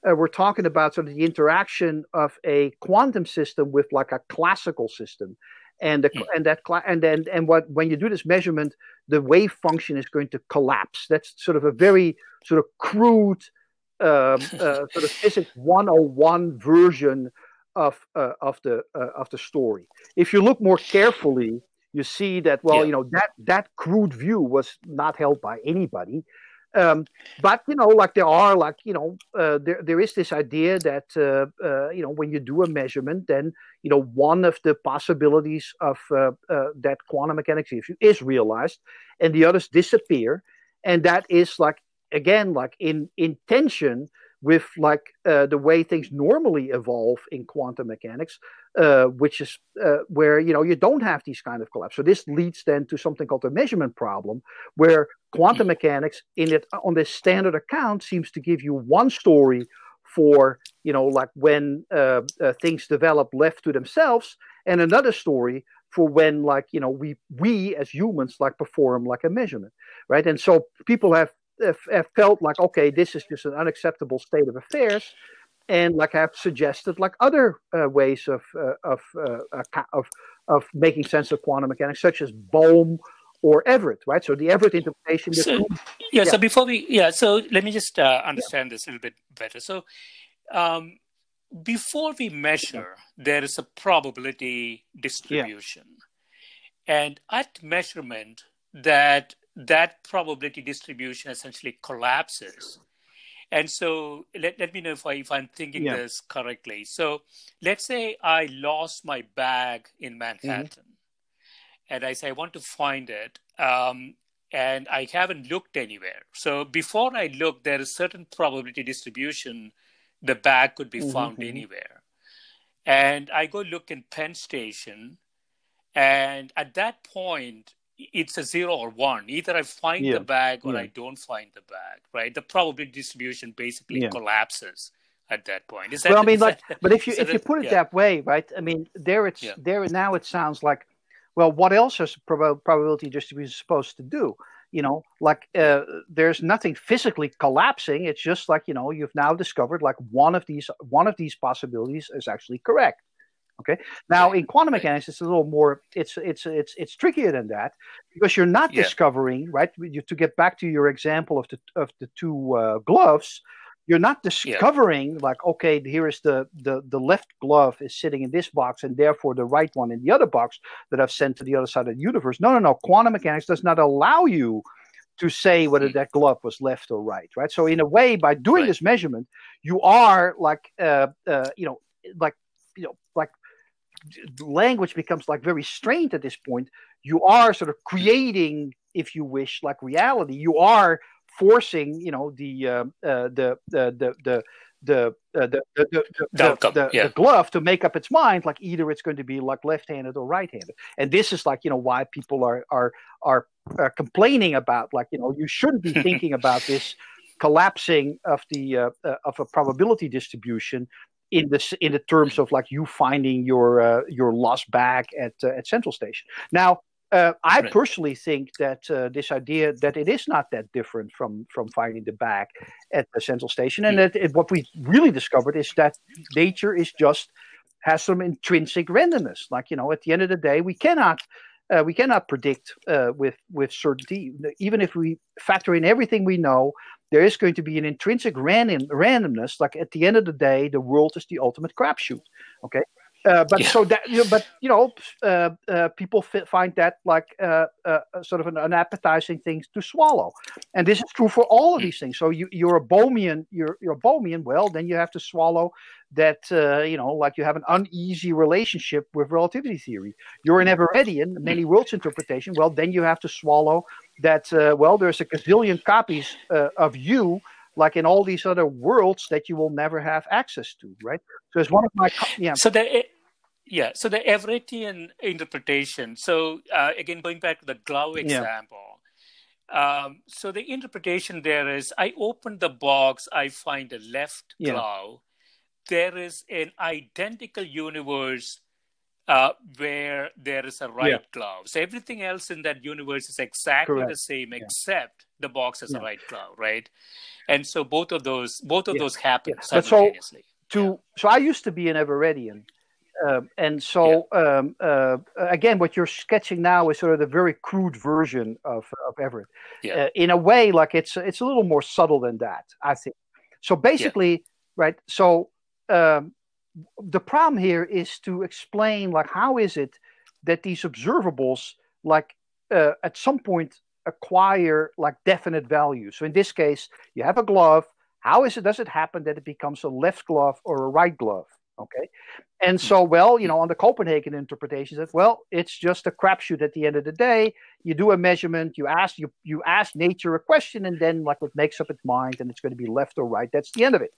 uh, we're talking about sort of the interaction of a quantum system with like a classical system. And the, mm. and that and then and what when you do this measurement, the wave function is going to collapse. That's sort of a very sort of crude um, uh, sort of physics 101 version of uh, of the uh, of the story. If you look more carefully, you see that well, yeah. you know that that crude view was not held by anybody. Um, but you know, like there are like you know, uh, there there is this idea that uh, uh, you know when you do a measurement, then you know one of the possibilities of uh, uh, that quantum mechanics issue is realized, and the others disappear, and that is like again like in in tension with like uh, the way things normally evolve in quantum mechanics, uh, which is uh, where you know you don't have these kind of collapse. So this leads then to something called the measurement problem, where quantum mechanics in it on this standard account seems to give you one story for you know like when uh, uh, things develop left to themselves and another story for when like you know we we as humans like perform like a measurement right? And so people have have, have felt like okay this is just an unacceptable state of affairs and like I've suggested like other uh, ways of uh, of, uh, of of making sense of quantum mechanics such as bohm or Everett, right? So the Everett interpretation. So, yeah, yeah, So before we, yeah. So let me just uh, understand yeah. this a little bit better. So um, before we measure, there is a probability distribution, yeah. and at measurement, that that probability distribution essentially collapses. And so let, let me know if, I, if I'm thinking yeah. this correctly. So let's say I lost my bag in Manhattan. Mm-hmm and I say I want to find it, um, and I haven't looked anywhere. So before I look, there is certain probability distribution the bag could be mm-hmm. found mm-hmm. anywhere, and I go look in Penn Station, and at that point it's a zero or one. Either I find yeah. the bag or yeah. I don't find the bag. Right? The probability distribution basically yeah. collapses at that point. Is that, well, I mean, like, that, but if you if you put it that way, right? I mean, there it's there now. It sounds like well, what else is prob- probability distribution supposed to do? You know, like uh, there's nothing physically collapsing. It's just like you know you've now discovered like one of these one of these possibilities is actually correct. Okay. Now in quantum mechanics, it's a little more. It's it's it's it's trickier than that because you're not yeah. discovering right. You, to get back to your example of the of the two uh, gloves, you're not discovering yeah. like okay here is the, the the left glove is sitting in this box and therefore the right one in the other box that i've sent to the other side of the universe. No no no. Quantum mechanics does not allow you to say whether that glove was left or right right? So in a way by doing right. this measurement you are like uh, uh, you know like you know like language becomes like very strained at this point. You are sort of creating if you wish like reality. You are forcing you know the uh, uh, the the the the uh, the, the, the, the, the, yeah. the, glove to make up its mind like either it's going to be like left-handed or right-handed and this is like you know why people are are are, are complaining about like you know you shouldn't be thinking about this collapsing of the uh, uh, of a probability distribution in this in the terms of like you finding your uh, your lost bag at uh, at central station now uh, I right. personally think that uh, this idea that it is not that different from from finding the bag at the central station, and yeah. that it, what we really discovered is that nature is just has some intrinsic randomness. Like you know, at the end of the day, we cannot uh, we cannot predict uh, with with certainty. Even if we factor in everything we know, there is going to be an intrinsic random randomness. Like at the end of the day, the world is the ultimate crapshoot. Okay, uh, but yeah. so that you know, but you know, uh, uh, people find that like uh, uh, sort of an, an, appetizing thing to swallow, and this is true for all of these things. So you, you're a Bohmian, you're you're a Bohmian. Well, then you have to swallow that uh, you know, like you have an uneasy relationship with relativity theory. You're an Everettian, many worlds interpretation. Well, then you have to swallow that. well, there's a gazillion copies of you like in all these other worlds that you will never have access to, right? So it's one of my yeah. So the yeah, so the Everettian interpretation. So uh, again, going back to the glove example. Yeah. Um, so the interpretation there is: I open the box, I find a left yeah. glove. There is an identical universe uh, where there is a right yeah. glove. So everything else in that universe is exactly Correct. the same, except the box has a right glove, right? And so both of those, both of those happen simultaneously. So, so I used to be an Everettian, um, and so, yeah. um, uh, again, what you're sketching now is sort of the very crude version of, of Everett. Yeah. Uh, in a way, like it's it's a little more subtle than that, I think. So basically, yeah. right? So um, the problem here is to explain, like, how is it that these observables, like, uh, at some point acquire like definite values? So in this case, you have a glove. How is it? Does it happen that it becomes a left glove or a right glove? Okay. And so, well, you know, on the Copenhagen interpretation, that well, it's just a crapshoot at the end of the day. You do a measurement, you ask you you ask nature a question, and then like it makes up its mind, and it's going to be left or right. That's the end of it.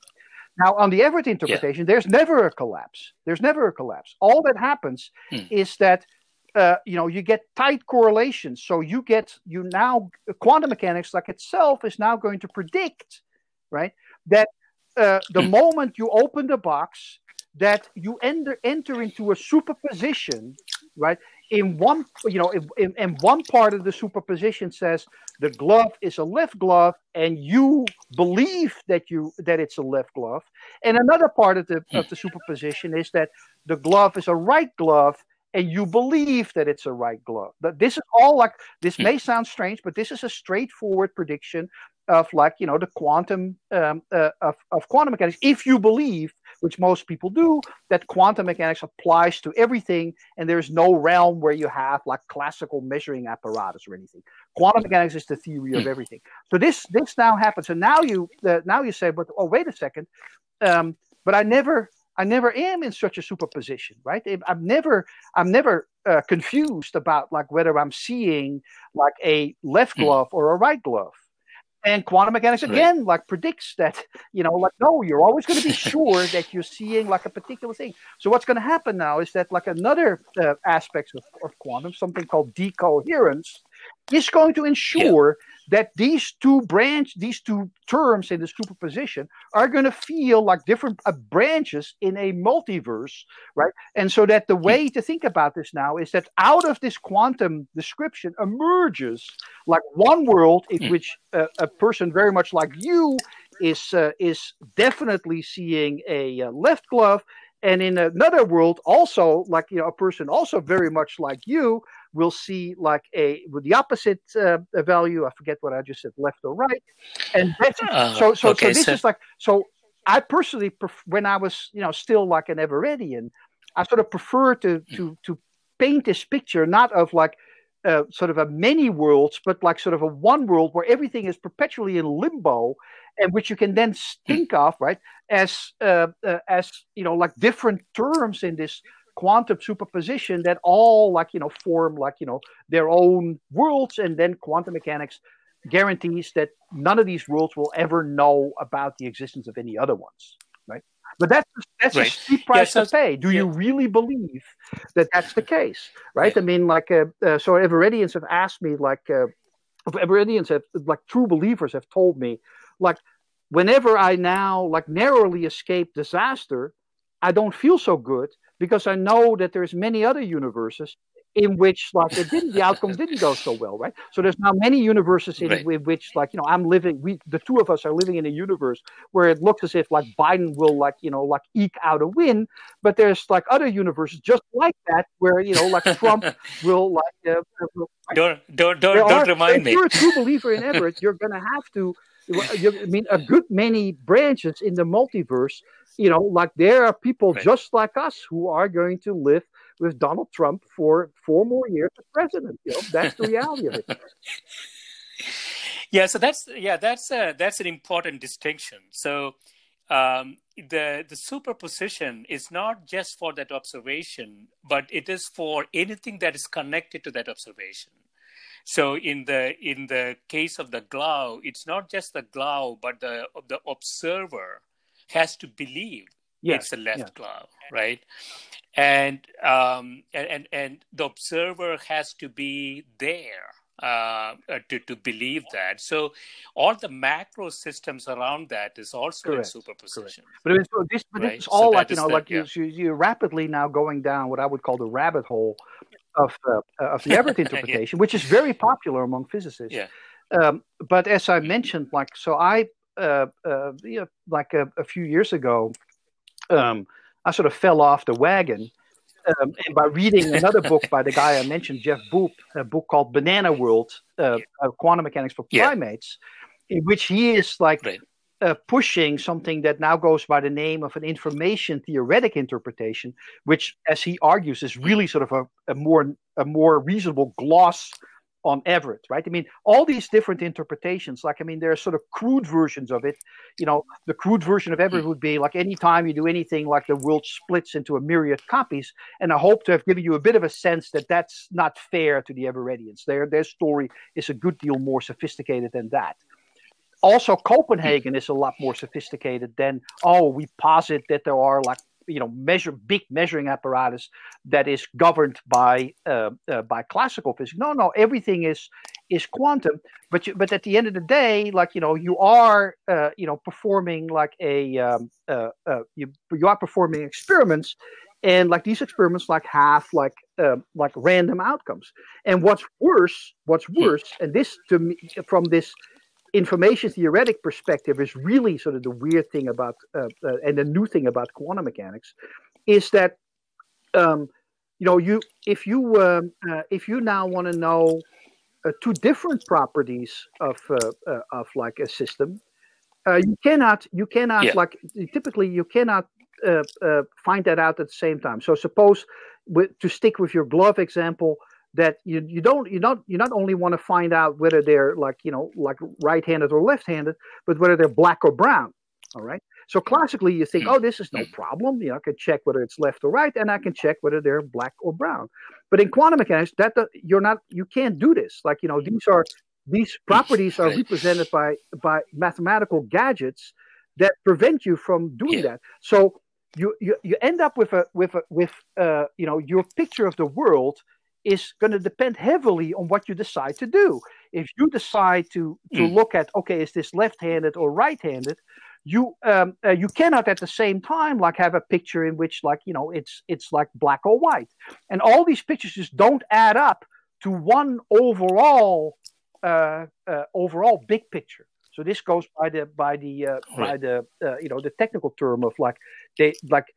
Now, on the Everett interpretation, yeah. there's never a collapse. There's never a collapse. All that happens hmm. is that uh, you know you get tight correlations. So you get you now quantum mechanics like itself is now going to predict, right, that uh, the moment you open the box, that you enter enter into a superposition, right? In one, you know, in, in, one part of the superposition says the glove is a left glove, and you believe that you that it's a left glove, and another part of the of the superposition is that the glove is a right glove, and you believe that it's a right glove. But this is all like this may sound strange, but this is a straightforward prediction of like you know the quantum um, uh, of, of quantum mechanics if you believe which most people do that quantum mechanics applies to everything and there's no realm where you have like classical measuring apparatus or anything quantum mechanics is the theory of hmm. everything so this this now happens So now you uh, now you say but oh wait a second um, but i never I never am in such a superposition, right? I'm never, I'm never uh, confused about like whether I'm seeing like a left hmm. glove or a right glove and quantum mechanics again right. like predicts that you know like no you're always going to be sure that you're seeing like a particular thing so what's going to happen now is that like another uh, aspect of, of quantum something called decoherence is going to ensure yeah that these two branch, these two terms in the superposition are going to feel like different uh, branches in a multiverse, right? And so that the way to think about this now is that out of this quantum description emerges like one world in hmm. which uh, a person very much like you is uh, is definitely seeing a uh, left glove and in another world also like you know a person also very much like you will see like a with the opposite uh, value i forget what i just said left or right. And that's uh, so so, okay, so this so... is like so i personally pref- when i was you know still like an everettian i sort of prefer to to to paint this picture not of like uh, sort of a many worlds, but like sort of a one world where everything is perpetually in limbo, and which you can then think of right as uh, uh, as you know like different terms in this quantum superposition that all like you know form like you know their own worlds, and then quantum mechanics guarantees that none of these worlds will ever know about the existence of any other ones. Right. But that's that's right. a steep price yeah, so, to pay. Do yeah. you really believe that that's the case? Right? Yeah. I mean, like, uh, uh, so Everettians have asked me, like, uh, Everettians have, like, true believers have told me, like, whenever I now, like, narrowly escape disaster, I don't feel so good because I know that there's many other universes in which like it didn't the outcome didn't go so well right so there's now many universes in, right. which like you know i'm living we the two of us are living in a universe where it looks as if like biden will like you know like eke out a win but there's like other universes just like that where you know like trump will like uh, don't don't don't, don't are, remind me if you're a true believer in everett you're gonna have to I mean, a good many branches in the multiverse. You know, like there are people right. just like us who are going to live with Donald Trump for four more years as president. You know, that's the reality of it. yeah, so that's yeah, that's a, that's an important distinction. So um, the the superposition is not just for that observation, but it is for anything that is connected to that observation. So in the in the case of the glove, it's not just the glove, but the the observer has to believe yes. it's a left yes. glove, right? and um, and and the observer has to be there uh, uh, to to believe that. So all the macro systems around that is also Correct. in superposition. Correct. But, it's, this, but right? it's all so like you know, the, like yeah. you, you're rapidly now going down what I would call the rabbit hole of uh, of the Everett interpretation, yeah. which is very popular among physicists. Yeah. Um, but as I mentioned, like so, I uh, uh, you know, like a, a, few years ago. Um, I sort of fell off the wagon. Um, and by reading another book by the guy I mentioned, Jeff Bub, a book called Banana World, uh, uh, Quantum Mechanics for Primates, yeah. in which he is like right. uh, pushing something that now goes by the name of an information theoretic interpretation, which, as he argues, is really sort of a, a more a more reasonable gloss on Everett, right? I mean, all these different interpretations, like, I mean, there are sort of crude versions of it. You know, the crude version of Everett hmm. would be like anytime you do anything, like the world splits into a myriad copies. And I hope to have given you a bit of a sense that that's not fair to the Everettians. Their, their story is a good deal more sophisticated than that. Also, Copenhagen is a lot more sophisticated than, oh, we posit that there are like you know measure big measuring apparatus that is governed by uh, uh, by classical physics. No, no, everything is is quantum. But you, but at the end of the day, like you know, you are uh, you know performing like a um, uh, uh, you you are performing experiments, and like these experiments like have like uh, like random outcomes. And what's worse, what's hmm. worse, and this to me from this information theoretic perspective is really sort of the weird thing about uh, uh, and the new thing about quantum mechanics is that um, you know you if you um, uh, if you now want to know uh, two different properties of uh, uh, of like a system you cannot you cannot yeah. like typically you cannot find that out at the same time so suppose with, to stick with your glove example that you you don't you not you not only want to find out whether they're like you know like right-handed or left-handed, but whether they're black or brown. All right. So classically, you think, oh, this is no problem. You know, I can check whether it's left or right, and I can check whether they're black or brown. But in quantum mechanics, that you're not you can't do this. Like you know, these are these properties are represented by by mathematical gadgets that prevent you from doing that. So you, you you end up with a with a with uh you know your picture of the world is going to depend heavily on what you decide to do. If you decide to to mm. look at okay, is this left-handed or right-handed, you um, uh, you cannot at the same time like have a picture in which like you know it's it's like black or white, and all these pictures just don't add up to one overall uh, uh, overall big picture. So this goes by the by the uh, right. by the uh, you know the technical term of like they like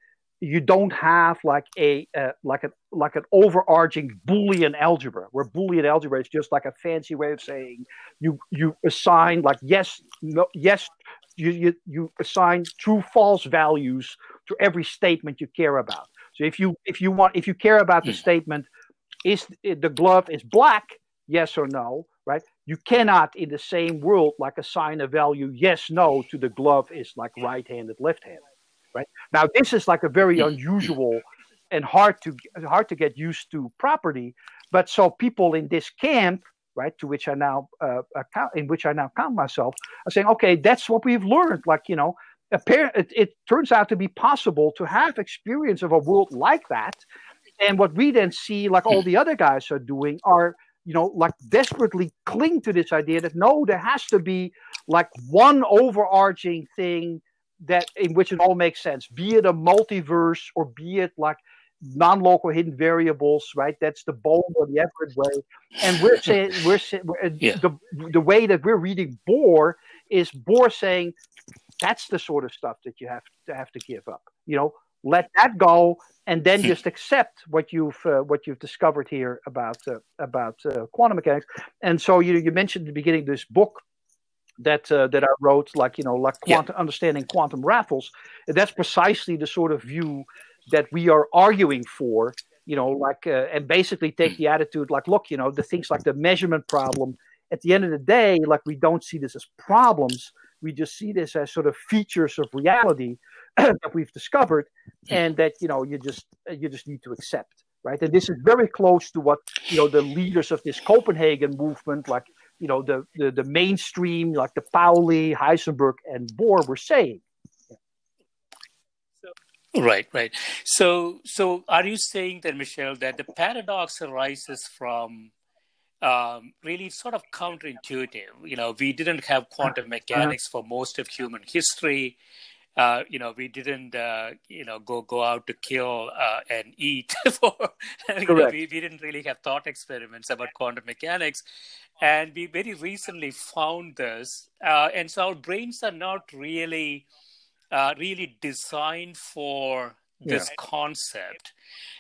you don't have like a uh, like an like an overarching Boolean algebra, where Boolean algebra is just like a fancy way of saying you you assign like yes no yes you you, you assign true false values to every statement you care about. So if you if you want if you care about the hmm. statement is the glove is black yes or no right you cannot in the same world like assign a value yes no to the glove is like right handed left handed right? Now this is like a very unusual and hard to hard to get used to property, but so people in this camp, right, to which I now uh, account, in which I now count myself, are saying, okay, that's what we've learned. Like you know, apparent, it, it turns out to be possible to have experience of a world like that, and what we then see, like all the other guys are doing, are you know, like desperately cling to this idea that no, there has to be like one overarching thing that in which it all makes sense, be it a multiverse or be it like non-local hidden variables, right? That's the Bohm or the Everett way. And we're saying we're, saying, yeah. the the way that we're reading Bohr is Bohr saying that's the sort of stuff that you have to have to give up. You know, let that go, and then just accept what you've uh, what you've discovered here about uh, about uh, quantum mechanics. And so you you mentioned at the beginning this book that uh, that I wrote, like you know, like quantum, yeah. understanding quantum raffles. That's precisely the sort of view that we are arguing for. You know, like uh, and basically take the attitude like, look, you know, the things like the measurement problem. At the end of the day, like we don't see this as problems. We just see this as sort of features of reality that we've discovered, and that you know you just you just need to accept right? And this is very close to what you know the leaders of this Copenhagen movement, like you know the, the, the mainstream like the Pauli, Heisenberg, and Bohr were saying. Right, right. So, so are you saying then, Michel, that the paradox arises from um, really sort of counterintuitive? You know, we didn't have quantum mechanics for most of human history. Uh, you know, we didn't, uh, you know, go go out to kill uh, and eat. for you know, we, we didn't really have thought experiments about quantum mechanics, and we very recently found this. Uh, and so our brains are not really, uh, really designed for this yeah. concept.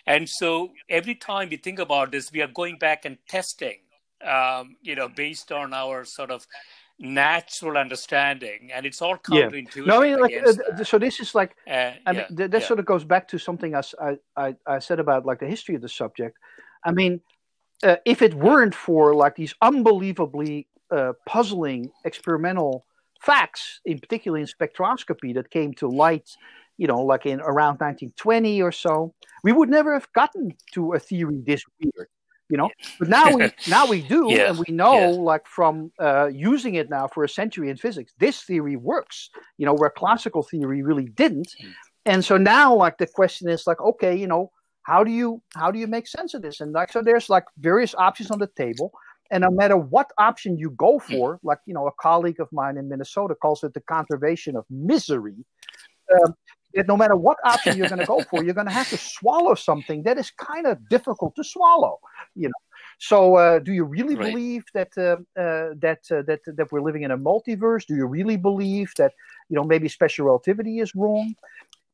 And so every time we think about this, we are going back and testing, um, you know, based on our sort of natural understanding, and it's all counterintuitive. Yeah. No, I mean, like, uh, so this is like, uh, I mean, th- that yeah. sort of goes back to something I, I, I said about like the history of the subject. I mean, uh, if it weren't for like these unbelievably uh, puzzling experimental facts, in particular in spectroscopy, that came to light, you know, like in around 1920 or so, we would never have gotten to a theory this weird you know but now we now we do yeah. and we know yeah. like from uh, using it now for a century in physics this theory works you know where classical theory really didn't mm. and so now like the question is like okay you know how do you how do you make sense of this and like so there's like various options on the table and no matter what option you go hmm. for like you know a colleague of mine in minnesota calls it the conservation of misery um, that no matter what option you're going to go for you're going to have to swallow something that is kind of difficult to swallow you know so, uh, do you really right. believe that uh, uh, that uh, that that we're living in a multiverse? Do you really believe that you know maybe special relativity is wrong?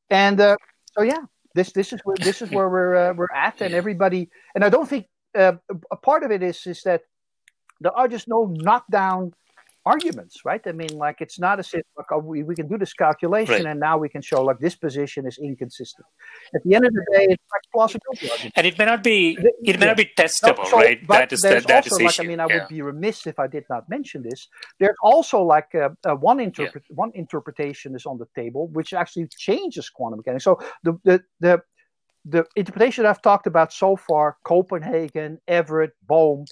And uh, so, yeah, this this is where this is where we're uh, we're at, and everybody. And I don't think a part of it is is that there are just no knockdown arguments, right? I mean, like it's not as if like, oh, we, we can do this calculation right. and now we can show like this position is inconsistent. At the end of the day, it's like plausibility argument. And it may not be it may not be testable, no, so, right? That is the, that also, is like, I mean, I yeah. would be remiss if I did not mention this. There's also like uh, uh, one interpret yeah. one interpretation is on the table, which actually changes quantum mechanics. So the the the the interpretation I've talked about so far, Copenhagen, Everett, Bohm,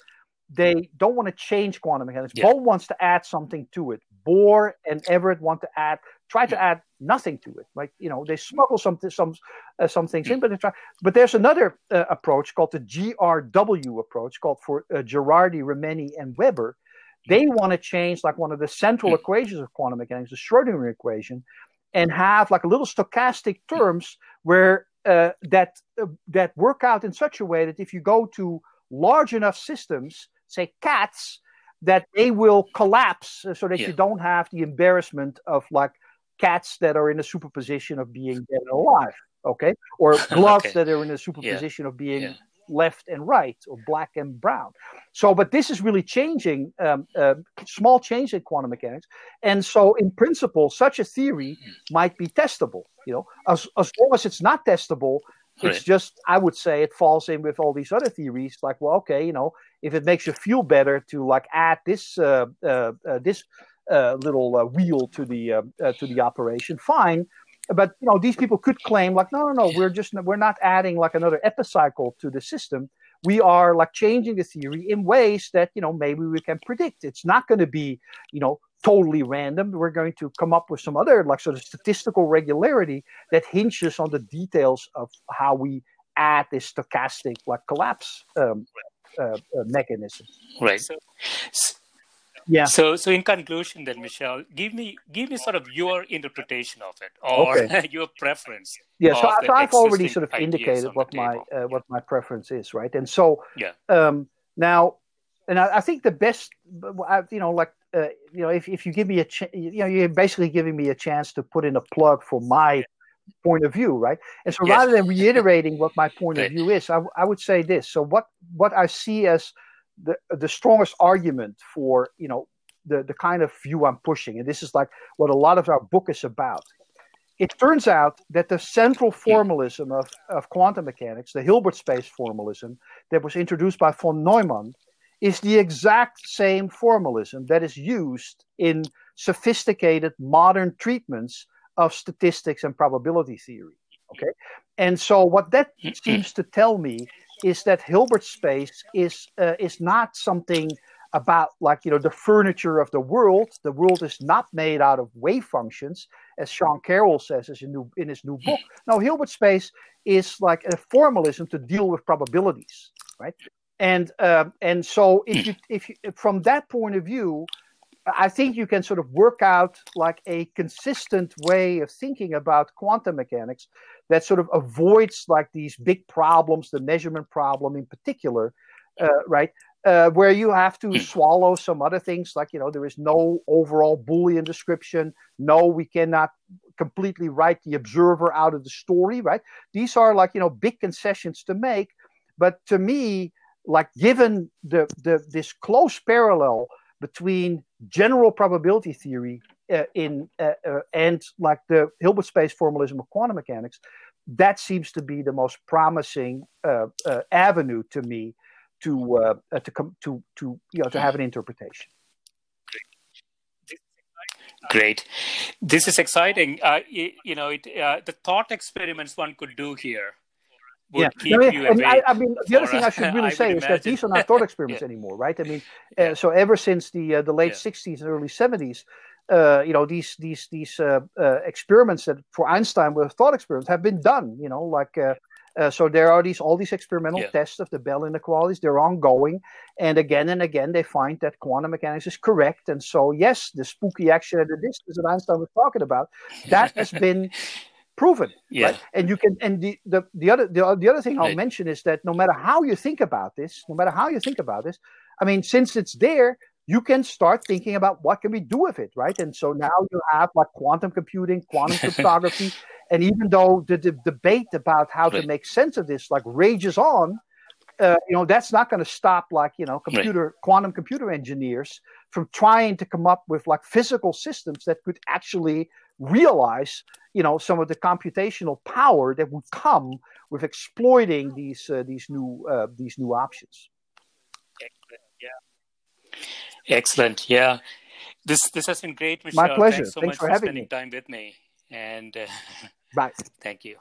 they don't want to change quantum mechanics. Yeah. Bohm wants to add something to it. Bohr and Everett want to add, try to add nothing to it. Like you know, they smuggle some some uh, some things in, but they try. But there's another uh, approach called the GRW approach, called for uh, Ghirardi, Rimini, and Weber. They want to change like one of the central equations of quantum mechanics, the Schrodinger equation, and have like a little stochastic terms where uh, that uh, that work out in such a way that if you go to large enough systems say cats, that they will collapse so that yeah. you don't have the embarrassment of like cats that are in a superposition of being dead and alive, okay, or gloves okay. that are in a superposition yeah. of being yeah. left and right or black and brown. So, but this is really changing, um, uh, small change in quantum mechanics, and so in principle, such a theory might be testable. You know, as as long as it's not testable, it's right. just, I would say, it falls in with all these other theories. Like, well, okay, you know, if it makes you feel better to like add this uh, uh, uh, this uh, little uh, wheel to the to the operation, fine. But you know, these people could claim like, no, no, no, we're just we're not adding like another epicycle to the system. We are like changing the theory in ways that you know maybe we can predict. It's not going to be you know totally random. We're going to come up with some other like sort of statistical regularity that hinges on the details of how we add this stochastic like collapse um, uh, uh, mechanism. Right. So, yeah. So, so in conclusion, then Michel, give me give me sort of your interpretation of it or okay. your preference. Yeah. So, so I've already sort of indicated what my uh, what my preference is, right? And so, yeah. Um, now, and I, I think the best, you know, like uh, you know, if, if you give me a, ch- you know, you're basically giving me a chance to put in a plug for my point of view, right? And so yes. rather than reiterating what my point of view is, I, I would say this. So what what I see as the the strongest argument for you know the the kind of view I'm pushing, and this is like what a lot of our book is about. It turns out that the central hmm. formalism of, of quantum mechanics, the Hilbert space formalism that was introduced by von Neumann, is the exact same formalism that is used in sophisticated modern treatments of statistics and probability theory. Okay. And so what that seems to tell me is that Hilbert space is uh, is not something about like you know the furniture of the world. The world is not made out of wave functions, as Sean Carroll says in, new, in his new book. Now Hilbert space is like a formalism to deal with probabilities, right? and uh, and so if you if you, from that point of view i think you can sort of work out like a consistent way of thinking about quantum mechanics that sort of avoids like these big problems the measurement problem in particular uh, right? Uh, where you have to swallow some other things like you know there is no overall boolean description. No we cannot completely write the observer out of the story right? These are like you know big concessions to make. But to me like given the, the this close parallel between general probability theory uh, in uh, uh, and like the Hilbert space formalism of quantum mechanics, that seems to be the most promising uh, uh, avenue to me to uh, to come to to you know to have an interpretation. Great, this is exciting. you, you know, it, the thought experiments one could do here yeah. I mean, and I, I, mean, the other thing I should really say is that these are not thought experiments yeah. anymore, right? I mean, uh, so ever since the uh, the late yeah. '60s and early '70s, uh, you know these these these uh, uh, experiments that for Einstein were thought experiments have been done. You know, like uh, so there are these all these experimental yeah. tests of the Bell inequalities. They're ongoing, and again and again they find that quantum mechanics is correct. And so yes, the spooky action at the distance that Einstein was talking about that has been proven. Yeah. Right? And you can and the, the, the other the, the other thing I'll right. mention is that no matter how you think about this, no matter how you think about this, I mean, since it's there, you can start thinking about what can we do with it, right? And so now you have like quantum computing, quantum cryptography, and even though the, the debate about how right. to make sense of this like rages on, uh, you know that's not going to stop like you know computer right. quantum computer engineers from trying to come up with like physical systems that could actually realize you know some of the computational power that would come with exploiting these uh, these new uh, these new options. Excellent. Yeah. Excellent. Yeah. This this has been great, Michel. My pleasure. Thanks so Thanks much for, for spending me. time with me. And uh, right. Thank you.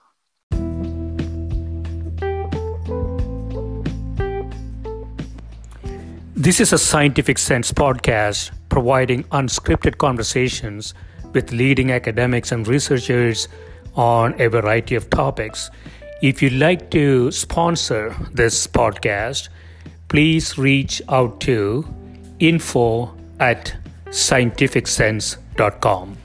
This is a Scientific Sense podcast providing unscripted conversations with leading academics and researchers on a variety of topics. If you'd like to sponsor this podcast, please reach out to info at scientificsense.com.